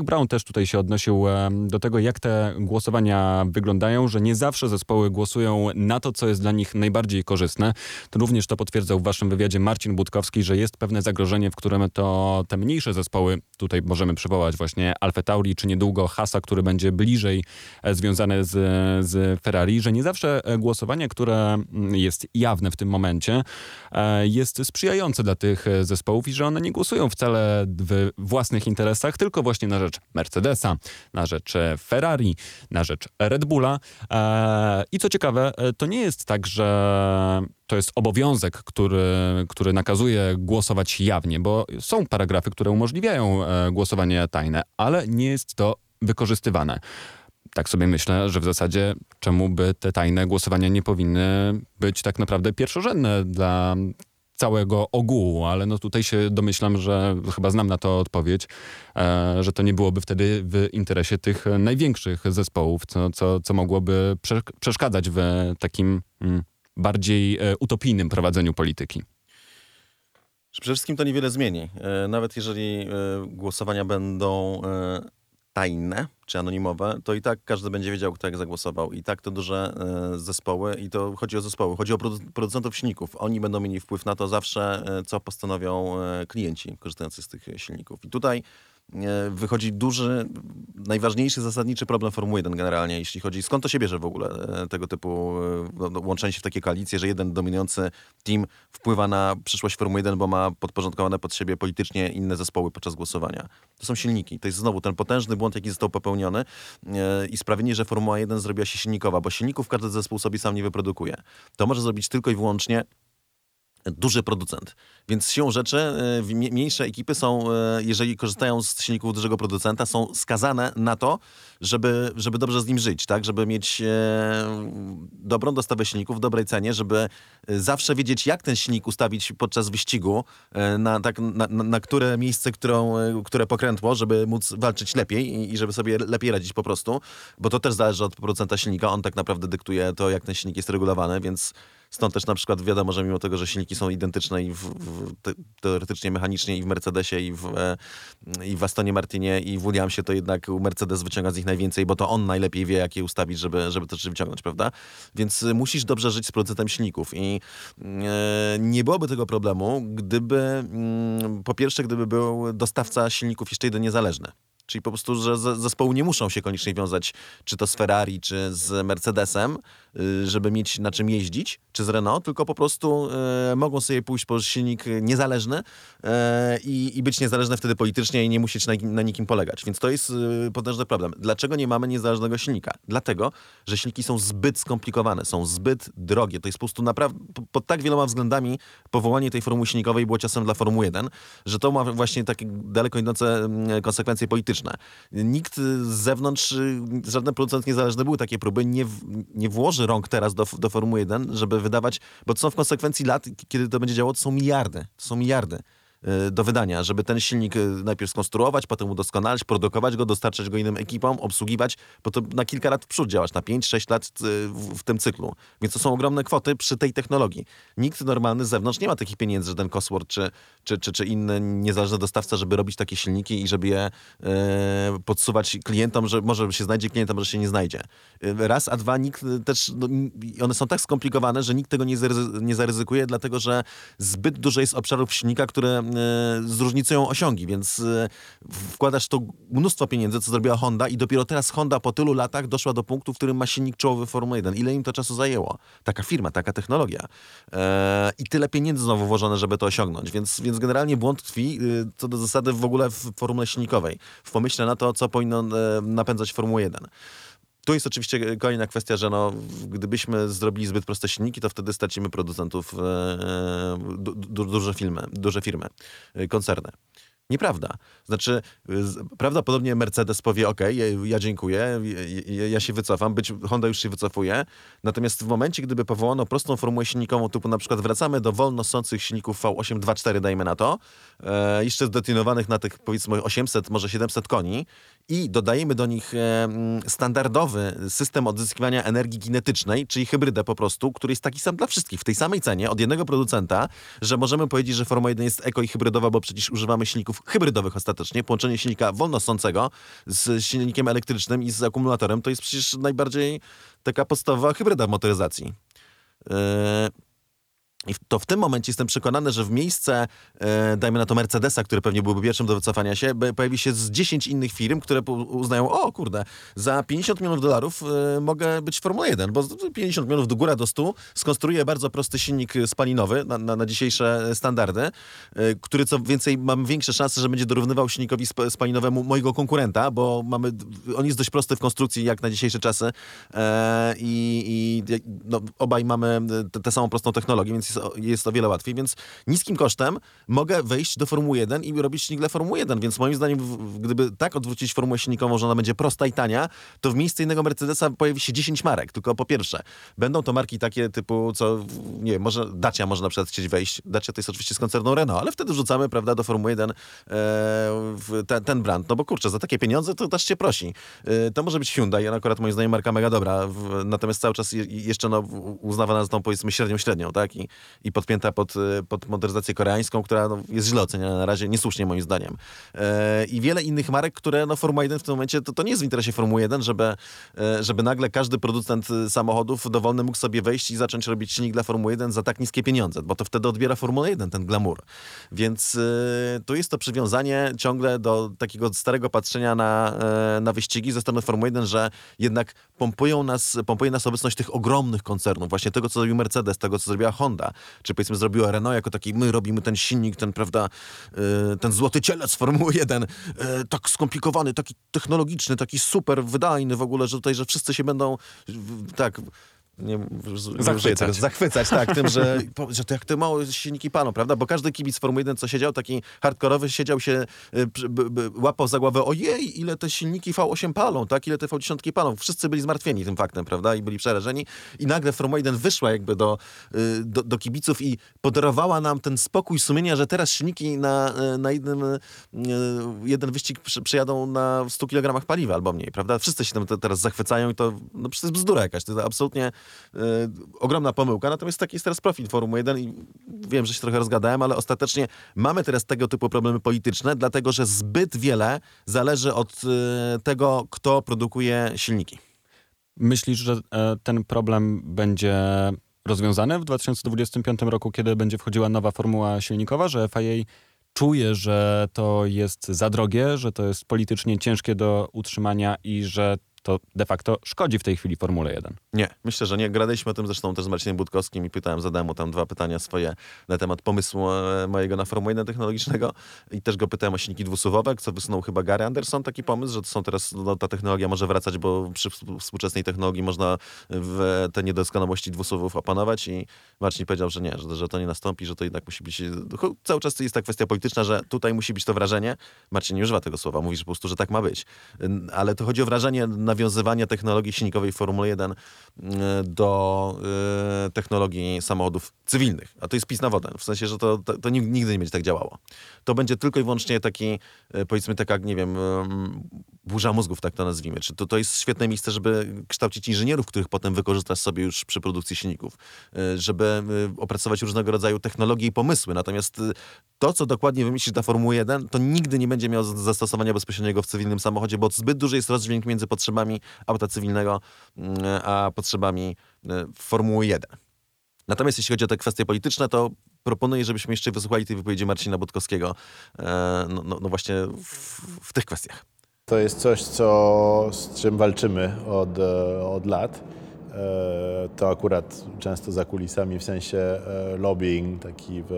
Zach Brown też tutaj się odnosił do tego, jak te głosowania wyglądają, że nie zawsze zespoły głosują na to, co jest dla nich najbardziej korzystne. To również to potwierdzał w waszym wywiadzie Marcin Budkowski, że jest pewne zagrożenie, w którym to te mniejsze zespoły, tutaj możemy przywołać właśnie Alfa Tauri, czy niedługo Hasa, który będzie bliżej e, związany z, z Ferrari, że nie zawsze e, głosowanie, które mm, jest jawne w tym momencie, e, jest sprzyjające dla tych zespołów i że one nie głosują wcale w własnych interesach, tylko właśnie na rzecz Mercedesa, na rzecz Ferrari, na rzecz Red Bulla. E, I co ciekawe, e, to nie jest tak, że to jest obowiązek, który, który nakazuje głosować jawnie, bo są paragrafy, które umożliwiają e, głosowanie tajne, ale nie jest to wykorzystywane tak sobie myślę, że w zasadzie czemu by te tajne głosowania nie powinny być tak naprawdę pierwszorzędne dla całego ogółu, ale no tutaj się domyślam, że chyba znam na to odpowiedź, e, że to nie byłoby wtedy w interesie tych największych zespołów, co, co, co mogłoby prze, przeszkadzać w takim mm, bardziej e, utopijnym prowadzeniu polityki. Przede wszystkim to niewiele zmieni. E, nawet jeżeli głosowania będą tajne czy anonimowe, to i tak każdy będzie wiedział, kto jak zagłosował. I tak to duże zespoły, i to chodzi o zespoły, chodzi o producentów silników. Oni będą mieli wpływ na to zawsze, co postanowią klienci korzystający z tych silników. I tutaj E, wychodzi duży, najważniejszy, zasadniczy problem Formuły 1 generalnie, jeśli chodzi, skąd to się bierze w ogóle e, tego typu e, no, no, łączenie się w takie koalicje, że jeden dominujący team wpływa na przyszłość Formuły 1, bo ma podporządkowane pod siebie politycznie inne zespoły podczas głosowania. To są silniki. To jest znowu ten potężny błąd, jaki został popełniony i sprawienie, że Formuła 1 zrobiła się silnikowa, bo silników każdy zespół sobie sam nie wyprodukuje. To może zrobić tylko i wyłącznie duży producent. Więc siłą rzeczy e, mniejsze ekipy są, e, jeżeli korzystają z silników dużego producenta, są skazane na to, żeby, żeby dobrze z nim żyć, tak? Żeby mieć e, dobrą dostawę silników w dobrej cenie, żeby zawsze wiedzieć, jak ten silnik ustawić podczas wyścigu, na, tak, na, na które miejsce, którą, które pokrętło, żeby móc walczyć lepiej i, i żeby sobie lepiej radzić po prostu, bo to też zależy od producenta silnika. On tak naprawdę dyktuje to, jak ten silnik jest regulowany, więc Stąd też na przykład wiadomo, że mimo tego, że silniki są identyczne i w, w, te, teoretycznie mechanicznie i w Mercedesie, i w, e, i w Astonie Martinie, i w Williamsie, to jednak Mercedes wyciąga z nich najwięcej, bo to on najlepiej wie, jak je ustawić, żeby, żeby to rzeczy wyciągnąć, prawda? Więc musisz dobrze żyć z producentem silników i e, nie byłoby tego problemu, gdyby mm, po pierwsze, gdyby był dostawca silników jeszcze jeden niezależny. Czyli po prostu, że zespoły nie muszą się koniecznie wiązać czy to z Ferrari, czy z Mercedesem, y, żeby mieć na czym jeździć, czy z Renault, tylko po prostu e, mogą sobie pójść po silnik niezależny e, i, i, być niezależne wtedy politycznie i nie musieć na, nikim polegać. Więc to jest y, potężny problem. Dlaczego nie mamy niezależnego silnika? Dlatego, że silniki są zbyt skomplikowane, są zbyt drogie. To jest po prostu naprawdę pod tak wieloma względami powołanie tej formuły silnikowej było czasem dla Formuły 1, że to ma właśnie takie daleko idące mm, konsekwencje polityczne Nikt z zewnątrz, żaden producent niezależny były takie próby, nie, nie włoży rąk teraz do, do Formuły 1, żeby wydawać, bo to są w konsekwencji lat, kiedy to będzie działało, to są miliardy. To są miliardy. Y, do wydania, żeby ten silnik y, najpierw skonstruować, potem udoskonalić, produkować go, dostarczać go innym ekipom, obsługiwać, bo to na kilka lat w przód działasz, na 5-6 lat y, w, w, tym cyklu. Więc to są ogromne kwoty przy tej technologii. Nikt normalny z zewnątrz nie ma takich pieniędzy, że ten Cosworth czy, czy, czy, czy inny niezależny dostawca, żeby robić takie silniki i żeby je e, podsuwać klientom, że może się znajdzie klient, a może się nie znajdzie. Raz, a dwa, nikt też, no, one są tak skomplikowane, że nikt tego nie, nie zaryzykuje, dlatego że zbyt dużo jest obszarów silnika, które E, zróżnicują osiągi, więc e, wkładasz to mnóstwo pieniędzy, co zrobiła Honda i dopiero teraz Honda po tylu latach doszła do punktu, w którym ma silnik czołowy Formuły 1. Ile im to czasu zajęło? Taka firma, taka technologia. E, I tyle pieniędzy znowu włożone, żeby to osiągnąć, więc, więc generalnie błąd tkwi co do zasady w ogóle w formule silnikowej, w pomyśle na to, co powinno napędzać Formułę 1. Tu jest oczywiście kolejna kwestia, że no, gdybyśmy zrobili zbyt proste silniki, to wtedy stracimy producentów, e, du, du, duże, firmy, duże firmy, e, koncerny. Nieprawda. Znaczy, prawdopodobnie Mercedes powie, ok, ja, ja dziękuję, ja, ja, się wycofam, być Honda już się wycofuje. Natomiast w momencie, gdyby powołano prostą formułę silnikową, typu na przykład wracamy do wolno sących silników V824, dajmy na to, e, jeszcze zdetynowanych na tych powiedzmy 800, może 700 koni i dodajemy do nich e, standardowy system odzyskiwania energii kinetycznej, czyli hybrydę po prostu, który jest taki sam dla wszystkich, w tej samej cenie, od jednego producenta, że możemy powiedzieć, że Formuła 1 jest eko i hybrydowa, bo przecież używamy silników hybrydowych ostatecznie. Połączenie silnika wolnosącego z silnikiem elektrycznym i z akumulatorem to jest przecież najbardziej taka podstawowa hybryda w motoryzacji. Yy, i to w tym momencie jestem przekonany, że w miejsce, e, dajmy na to Mercedesa, który pewnie byłby pierwszym do wycofania się, pojawi się z 10 innych firm, które uznają, o kurde, za 50 milionów dolarów e, mogę być Formuła 1, bo 50 milionów do góra do 100 skonstruuje bardzo prosty silnik spalinowy na, na, na dzisiejsze standardy, e, który co więcej mam większe szanse, że będzie dorównywał silnikowi sp spalinowemu mojego konkurenta, bo mamy, on jest dość prosty w konstrukcji jak na dzisiejsze czasy e, i, i no, obaj mamy tę samą prostą technologię, więc jest, jest o wiele łatwiej, więc niskim kosztem mogę wejść do Formuły 1 i robić dla Formuły 1, więc moim zdaniem, gdyby tak odwrócić formułę silnikową, że ona będzie prosta i tania, to w miejsce innego Mercedesa pojawi się 10 marek, tylko po pierwsze, będą to marki takie typu, co, nie wiem, może Dacia może na przykład chcieć wejść, Dacia to jest oczywiście z koncernu Renault, ale wtedy wrzucamy, prawda, do Formuły 1 e, ten, ten brand, no bo kurczę, za takie pieniądze to też cię prosi. E, to może być Hyundai, ona akurat moim zdaniem marka mega dobra, w, natomiast cały czas je, jeszcze no, uznawana za tą powiedzmy średnią średnią, tak, i, i podpięta pod, e, pod modernizację koreańską, która no, jest źle oceniana na razie, niesłusznie moim zdaniem. E, I wiele innych marek, które no, Formuła 1 w tym momencie, to, to nie jest w interesie Formuły 1, żeby, e, żeby nagle każdy producent e, samochodów dowolny mógł sobie wejść i zacząć robić silnik dla Formuły 1 za tak niskie pieniądze, bo to wtedy odbiera Formuła 1 ten glamour. Więc e, tu jest to przywiązanie ciągle do takiego starego patrzenia na, e, na wyścigi ze strony Formuły 1, że jednak pompują nas, pompuje nas obecność tych ogromnych koncernów, właśnie tego, co zrobił Mercedes, tego, co zrobiła Honda, czy powiedzmy zrobiła Renault jako taki, my robimy ten silnik, ten, prawda, e, ten złoty cielec Formuły 1, e, tak skomplikowany, taki technologiczny, taki super wydajny w ogóle, że tutaj, że wszyscy się będą tak... Nie, Zachwycać. zachwycać, tak, tym, że, że to jak te małe silniki palą, prawda? Bo każdy kibic Formuły 1, co siedział, taki hardkorowy, siedział się, y, łapał za głowę, ojej, ile te silniki V8 palą, tak? Ile te V10 palą. Wszyscy byli zmartwieni tym faktem, prawda? I byli przerażeni. I nagle Formuła 1 wyszła jakby do, y, do, do kibiców i podarowała nam ten spokój sumienia, że teraz silniki na, y, na jednym, jeden wyścig przy, przyjadą na 100 kg paliwa albo mniej, prawda? Wszyscy się te, teraz zachwycają i to, no przecież to jest bzdura jakaś, to jest absolutnie ogromna pomyłka. Natomiast taki jest teraz profil Formuły 1 i wiem, że się trochę rozgadałem, ale ostatecznie mamy teraz tego typu problemy polityczne, dlatego że zbyt wiele zależy od y, tego, kto produkuje silniki. Myślisz, że e, ten problem będzie rozwiązany w 2025 roku, kiedy będzie wchodziła nowa formuła silnikowa, że FIA czuje, że to jest za drogie, że to jest politycznie ciężkie do utrzymania i że to de facto szkodzi w tej chwili Formule 1? Nie, myślę, że nie. Gadaliśmy o tym zresztą też z Marcinem Budkowskim i pytałem, zadałem mu tam dwa pytania swoje na temat pomysłu e, mojego na Formułę 1 technologicznego i też go pytałem o silniki dwusuwowe, co wysunął chyba Gary Anderson, taki pomysł, że to są teraz, no, ta technologia może wracać, bo przy współ- współczesnej technologii można te niedoskonałości dwusuwów opanować i Marcin powiedział, że nie, że, że to nie nastąpi, że to jednak musi być, cały czas jest ta kwestia polityczna, że tutaj musi być to wrażenie. Marcin nie używa tego słowa, mówi po prostu, że tak ma być. Ale to chodzi o wrażenie nawiązywania technologii silnikowej w Formule 1 y, do y, technologii samochodów cywilnych. A to jest pis na wodę. W sensie, że to, to, to nig- nigdy nie będzie tak działało. To będzie tylko i wyłącznie taki, y, powiedzmy taka, nie wiem, burza mózgów, tak to nazwijmy. Czy to, to jest świetne miejsce, żeby kształcić inżynierów, których potem wykorzystasz sobie już przy produkcji silników, żeby opracować różnego rodzaju technologie i pomysły. Natomiast to, co dokładnie wymyślisz dla Formuły 1, to nigdy nie będzie miało zastosowania bezpośredniego w cywilnym samochodzie, bo zbyt duży jest rozdźwięk między potrzebami auta cywilnego mm, a potrzebami y, Formuły 1. Natomiast jeśli chodzi o te kwestie polityczne, to proponuję, żebyśmy jeszcze wysłuchali tej wypowiedzi Marcina Budkowskiego e, no, no, no właśnie w, w tych kwestiach. To jest coś, co, z czym walczymy od, e, od lat. E, To akurat często za kulisami, w sensie e, lobbying taki w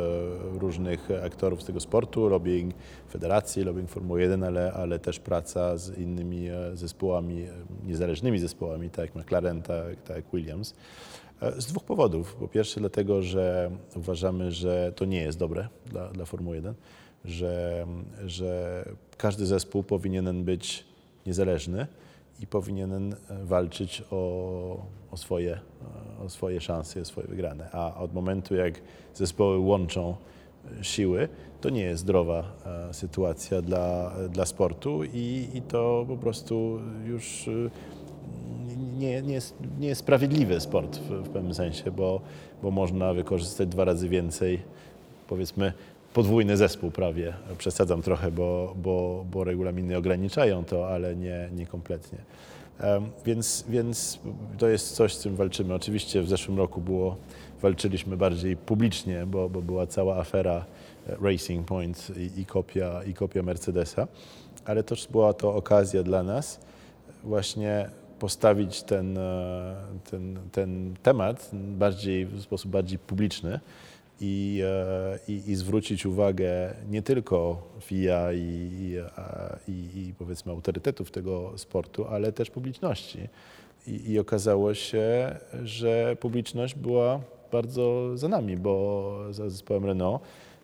różnych aktorów z tego sportu, lobbying federacji, lobbying Formuły 1, ale, ale też praca z innymi e, zespołami, e, niezależnymi zespołami, tak jak McLaren, tak, tak jak Williams. E, Z dwóch powodów. Po pierwsze dlatego, że uważamy, że to nie jest dobre dla, dla Formuły 1, że, że każdy zespół powinien być niezależny i powinien e, walczyć o, o, swoje, e, o swoje szanse, o swoje wygrane. A od momentu, jak zespoły łączą e, siły, to nie jest zdrowa sytuacja dla, dla sportu i, i to po prostu już nie, nie, jest, nie jest sprawiedliwy sport w, w pewnym sensie, bo, bo można wykorzystać dwa razy więcej, powiedzmy, podwójny zespół prawie. Przesadzam trochę, bo, bo, bo regulaminy ograniczają to, ale nie, nie kompletnie. Więc, więc to jest coś, z czym walczymy. Oczywiście w zeszłym roku było, walczyliśmy bardziej publicznie, bo, bo była cała afera e, Racing Point i, i, kopia, i kopia Mercedesa, ale też była to okazja dla nas właśnie postawić ten, e, ten, ten temat bardziej, w sposób bardziej publiczny i, e, i, i zwrócić uwagę nie tylko FIA i, i, i powiedzmy autorytetów tego sportu, ale też publiczności. I, I okazało się, że publiczność była bardzo za nami, bo za zespołem Renault,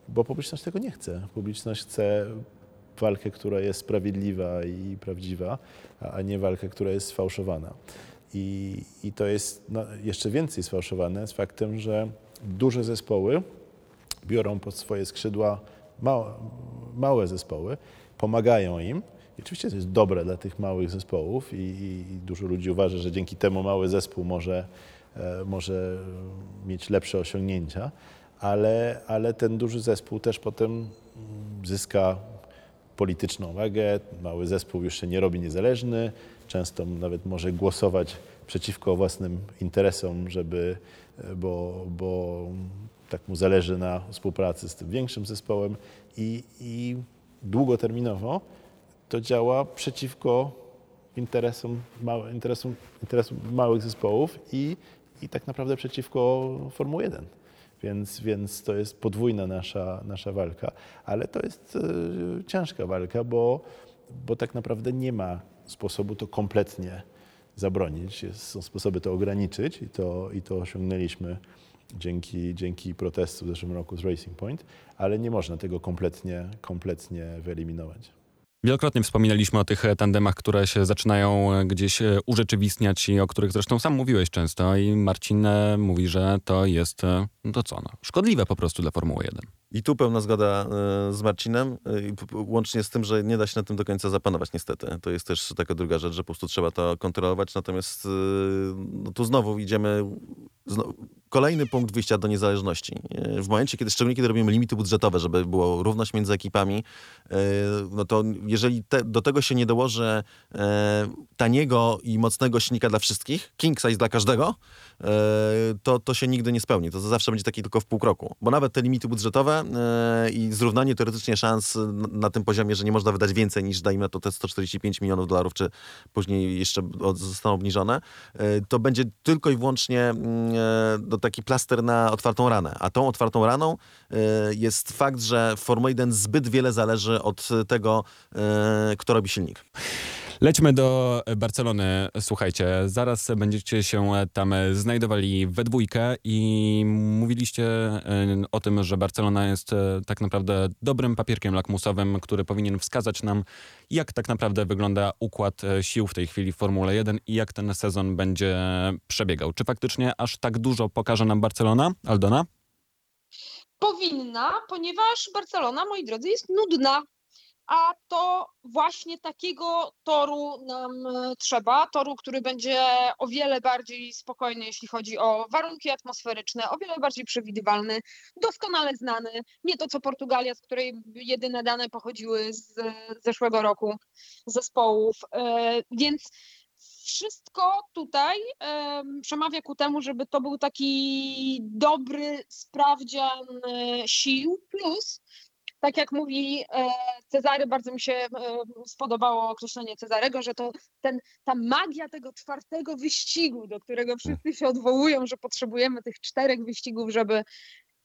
bo publiczność tego nie chce. Publiczność chce walkę, która jest sprawiedliwa i prawdziwa, a nie walkę, która jest sfałszowana. I, i to jest no, jeszcze więcej sfałszowane z faktem, że duże zespoły biorą pod swoje skrzydła małe, małe zespoły, pomagają im. I oczywiście to jest dobre dla tych małych zespołów i, i dużo ludzi uważa, że dzięki temu mały zespół może, e, może mieć lepsze osiągnięcia, ale, ale ten duży zespół też potem mm, zyska polityczną wagę. Mały zespół już się nie robi niezależny, często nawet może głosować przeciwko własnym interesom, żeby, bo, bo tak mu zależy na współpracy z tym większym zespołem i, i długoterminowo to działa przeciwko interesom, interesom, interesom małych zespołów i, i tak naprawdę przeciwko Formuły 1. Więc, więc to jest podwójna nasza, nasza walka, ale to jest y, ciężka walka, bo, bo tak naprawdę nie ma sposobu to kompletnie zabronić. Są sposoby to ograniczyć i to, i to osiągnęliśmy dzięki, dzięki protestu w zeszłym roku z Racing Point, ale nie można tego kompletnie, kompletnie wyeliminować. Wielokrotnie wspominaliśmy o tych e, tandemach, które się zaczynają e, gdzieś e, urzeczywistniać i o których zresztą sam mówiłeś często i Marcin mówi, że to jest, to co, no, szkodliwe po prostu dla Formuły 1. I tu pełna zgoda z Marcinem, łącznie z tym, że nie da się na tym do końca zapanować niestety. To jest też taka druga rzecz, że po prostu trzeba to kontrolować, natomiast no, tu znowu idziemy kolejny punkt wyjścia do niezależności. E, w momencie, kiedy szczególnie kiedy robimy limity budżetowe, żeby było równość między ekipami, e, no to jeżeli te, do tego się nie dołoży e, taniego i mocnego silnika dla wszystkich, king size dla każdego, to, to się nigdy nie spełni. To zawsze będzie taki tylko w pół kroku. Bo nawet te limity budżetowe i zrównanie teoretycznie szans na tym poziomie, że nie można wydać więcej niż dajmy na to te 145 milionów dolarów, czy później jeszcze zostaną obniżone, to będzie tylko i wyłącznie mm, taki plaster na otwartą ranę. A tą otwartą raną y, jest fakt, że w Formule 1 zbyt wiele zależy od tego, y, kto robi silnik. Lećmy do Barcelony. Słuchajcie, zaraz będziecie się tam znajdowali we dwójkę i mówiliście y, o tym, że Barcelona jest tak naprawdę dobrym papierkiem lakmusowym, który powinien wskazać nam, jak tak naprawdę wygląda układ sił w tej chwili w Formule 1 i jak ten sezon będzie przebiegał. Czy faktycznie aż tak dużo pokaże nam Barcelona, Aldona? Powinna, ponieważ Barcelona, moi drodzy, jest nudna a to właśnie takiego toru nam e, trzeba, toru, który będzie o wiele bardziej spokojny, jeśli chodzi o warunki atmosferyczne, o wiele bardziej przewidywalny, doskonale znany, nie to co Portugalia, z której jedyne dane pochodziły z zeszłego roku zespołów, e, więc wszystko tutaj przemawia ku temu, żeby to był taki dobry sprawdzian e, sił, plus tak jak mówi e, Cezary, bardzo mi się e, spodobało określenie Cezarego, że to ten, ta magia tego czwartego wyścigu, do którego wszyscy się odwołują, że potrzebujemy tych czterech wyścigów, żeby,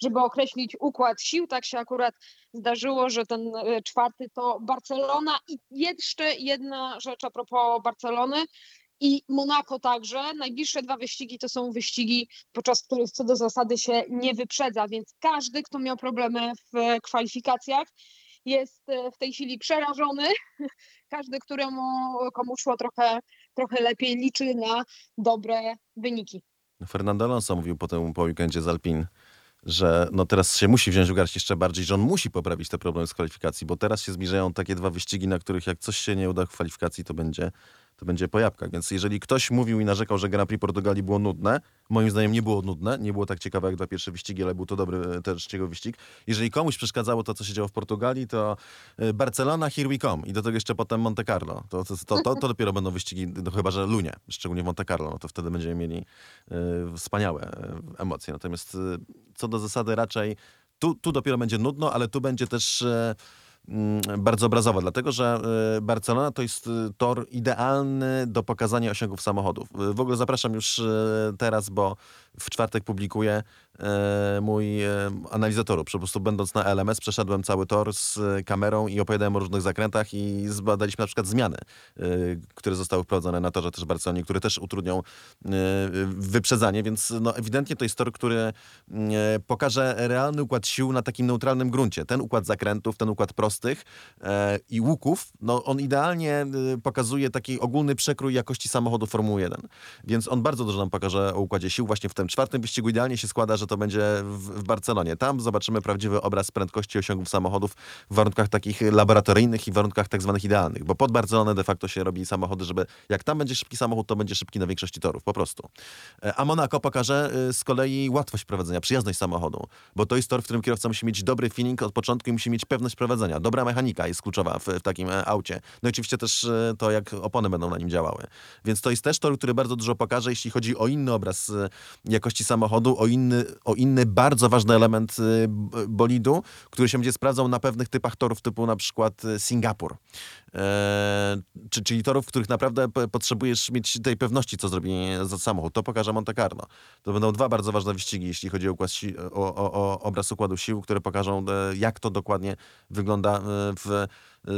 żeby określić układ sił. Tak się akurat zdarzyło, że ten e, czwarty to Barcelona i jeszcze jedna rzecz a propos Barcelony i Monako także. Najbliższe dwa wyścigi to są wyścigi, podczas których co do zasady się nie wyprzedza, więc każdy, kto miał problemy w kwalifikacjach, jest e, w tej chwili przerażony. Każdy, któremu komu szło trochę, trochę lepiej, liczy na dobre wyniki. Fernando Alonso mówił potem po weekendzie z Alpin, że no teraz się musi wziąć w garść jeszcze bardziej, że on musi poprawić te problemy z kwalifikacji, bo teraz się zbliżają takie dwa wyścigi, na których jak coś się nie uda w kwalifikacji, to będzie to będzie po jabłkach. Więc jeżeli ktoś mówił i narzekał, że Grand Prix Portugalii było nudne, moim zdaniem nie było nudne, nie było tak ciekawe jak dwa pierwsze wyścigi, ale był to dobry e, też ciekawy wyścig. Jeżeli komuś przeszkadzało to, co się działo w Portugalii, to e, Barcelona, here we come i do tego jeszcze potem Monte Carlo. To, to, to, to, dopiero będą wyścigi, no chyba że Lunie, szczególnie Monte Carlo, no to wtedy będziemy mieli y, wspaniałe y, emocje. Natomiast y, co do zasady raczej tu, tu dopiero będzie nudno, ale tu będzie też Mm, bardzo obrazowa, dlatego że y, Barcelona to jest y, tor idealny do pokazania osiągów samochodów. W ogóle zapraszam już teraz, bo w czwartek publikuję e, mój e, analizatoru. Po prostu będąc na LMS przeszedłem cały tor z e, kamerą i opowiadałem o różnych zakrętach i zbadaliśmy na przykład zmiany, e, które zostały wprowadzone na torze też w Barcelonie, które też utrudnią e, wyprzedzanie, więc no, ewidentnie to jest tor, który e, pokaże realny układ sił na takim neutralnym gruncie. Ten układ zakrętów, ten układ prostych e, i łuków, no on idealnie e, pokazuje taki ogólny przekrój jakości samochodu Formuły 1. Więc on bardzo dużo nam pokaże o układzie sił. Właśnie w tym czwartym wyścigu idealnie się składa, że to będzie w, w Barcelonie. Tam zobaczymy prawdziwy obraz prędkości osiągów samochodów w warunkach takich laboratoryjnych i w warunkach tak zwanych idealnych. Bo pod Barcelonę de facto się robi samochody, żeby jak tam będzie szybki samochód, to będzie szybki na większości torów, po prostu. E, A Monaco pokaże e, z kolei łatwość prowadzenia, przyjazność samochodu, bo to jest tor, w którym kierowca musi mieć dobry feeling od początku i musi mieć pewność prowadzenia. Dobra mechanika jest kluczowa w, w takim e, aucie. No i oczywiście też to, jak opony będą na nim działały. Więc to jest też tor, który bardzo dużo pokaże, jeśli chodzi o inny obraz jakości samochodu, o inny, o inny bardzo ważny element b- bolidu, który się będzie sprawdzał na pewnych typach torów typu na przykład e, Singapur. E, czy, czyli torów, w których naprawdę potrzebujesz mieć tej pewności, co zrobi za samochód. To pokaże Monte Carlo. To będą dwa bardzo ważne wyścigi, jeśli chodzi o, si- o, o, o obraz układu sił, które pokażą, e, jak to dokładnie wygląda e, w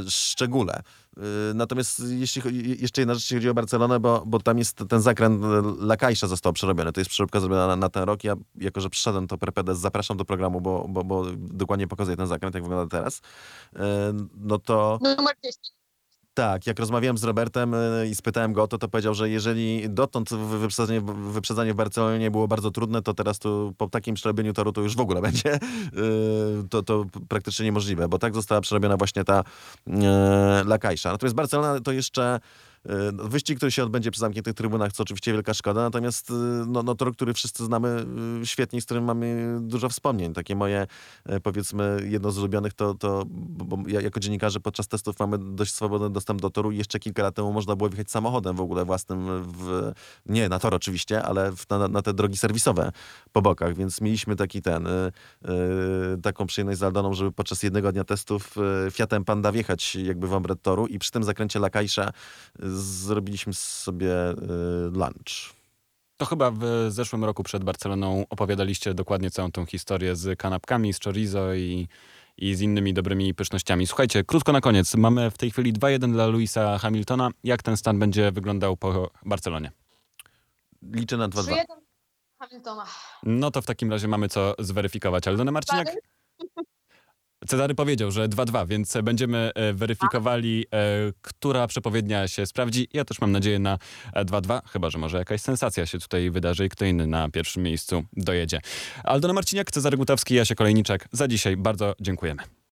szczególe. E, Natomiast jeśli, chodzi- jeszcze jedna rzecz, jeśli chodzi o Barcelonę, bo, bo tam jest ten zakręt e, Lakajsza został przerobiony. To jest przeróbka zrobiona na, na ten rok. Ja, jako że przyszedłem, to Perpedes zapraszam do programu, bo, bo, bo dokładnie pokazuję ten zakręt, jak wygląda teraz. No to... Numer 10. Tak, jak rozmawiałem z Robertem y, i spytałem go o to, to powiedział, że jeżeli dotąd wy- wyprzedzanie, wyprzedzanie w Barcelonie było bardzo trudne, to teraz tu po takim przerobieniu toru to już w ogóle będzie y, to, to praktycznie niemożliwe, bo tak została przerobiona właśnie ta y, Lakajsza. Natomiast Barcelona to jeszcze wyścig, który się odbędzie przy zamkniętych trybunach, co oczywiście wielka szkoda, natomiast y, no, no, tor, który wszyscy znamy y, świetnie, z którym mamy dużo wspomnień. Takie moje, e, powiedzmy, jedno z ulubionych to, to bo ja, jako dziennikarze podczas testów mamy dość swobodny dostęp do toru. I jeszcze kilka lat temu można było wjechać samochodem w ogóle własnym, w, nie na tor oczywiście, ale w, na, na te drogi serwisowe po bokach, więc mieliśmy taki ten, taką przyjemność z Aldoną, żeby podczas jednego dnia testów Fiatem Panda wjechać jakby w obręb toru i przy tym zakręcie Lakajsza zrobiliśmy sobie y, lunch. To chyba w zeszłym roku przed Barceloną opowiadaliście dokładnie całą tą historię z kanapkami, z chorizo i, i z innymi dobrymi pysznościami. Słuchajcie, krótko na koniec. Mamy w tej chwili 2-1 dla Louisa Hamiltona. Jak ten stan będzie wyglądał po Barcelonie? Liczę na 2-2. 3-1 Hamiltona. No to w takim razie mamy co zweryfikować. Aldona Marciniak? Cezary? Powiedział, że 2-2, więc będziemy e, weryfikowali, e, która przepowiednia się sprawdzi. Ja też mam nadzieję na e, 2-2, chyba że może jakaś sensacja się tutaj wydarzy i kto inny na pierwszym miejscu dojedzie. Aldona Marciniak, Cezary Gutowski, Jasia Kolejniczak. Za dzisiaj bardzo dziękujemy.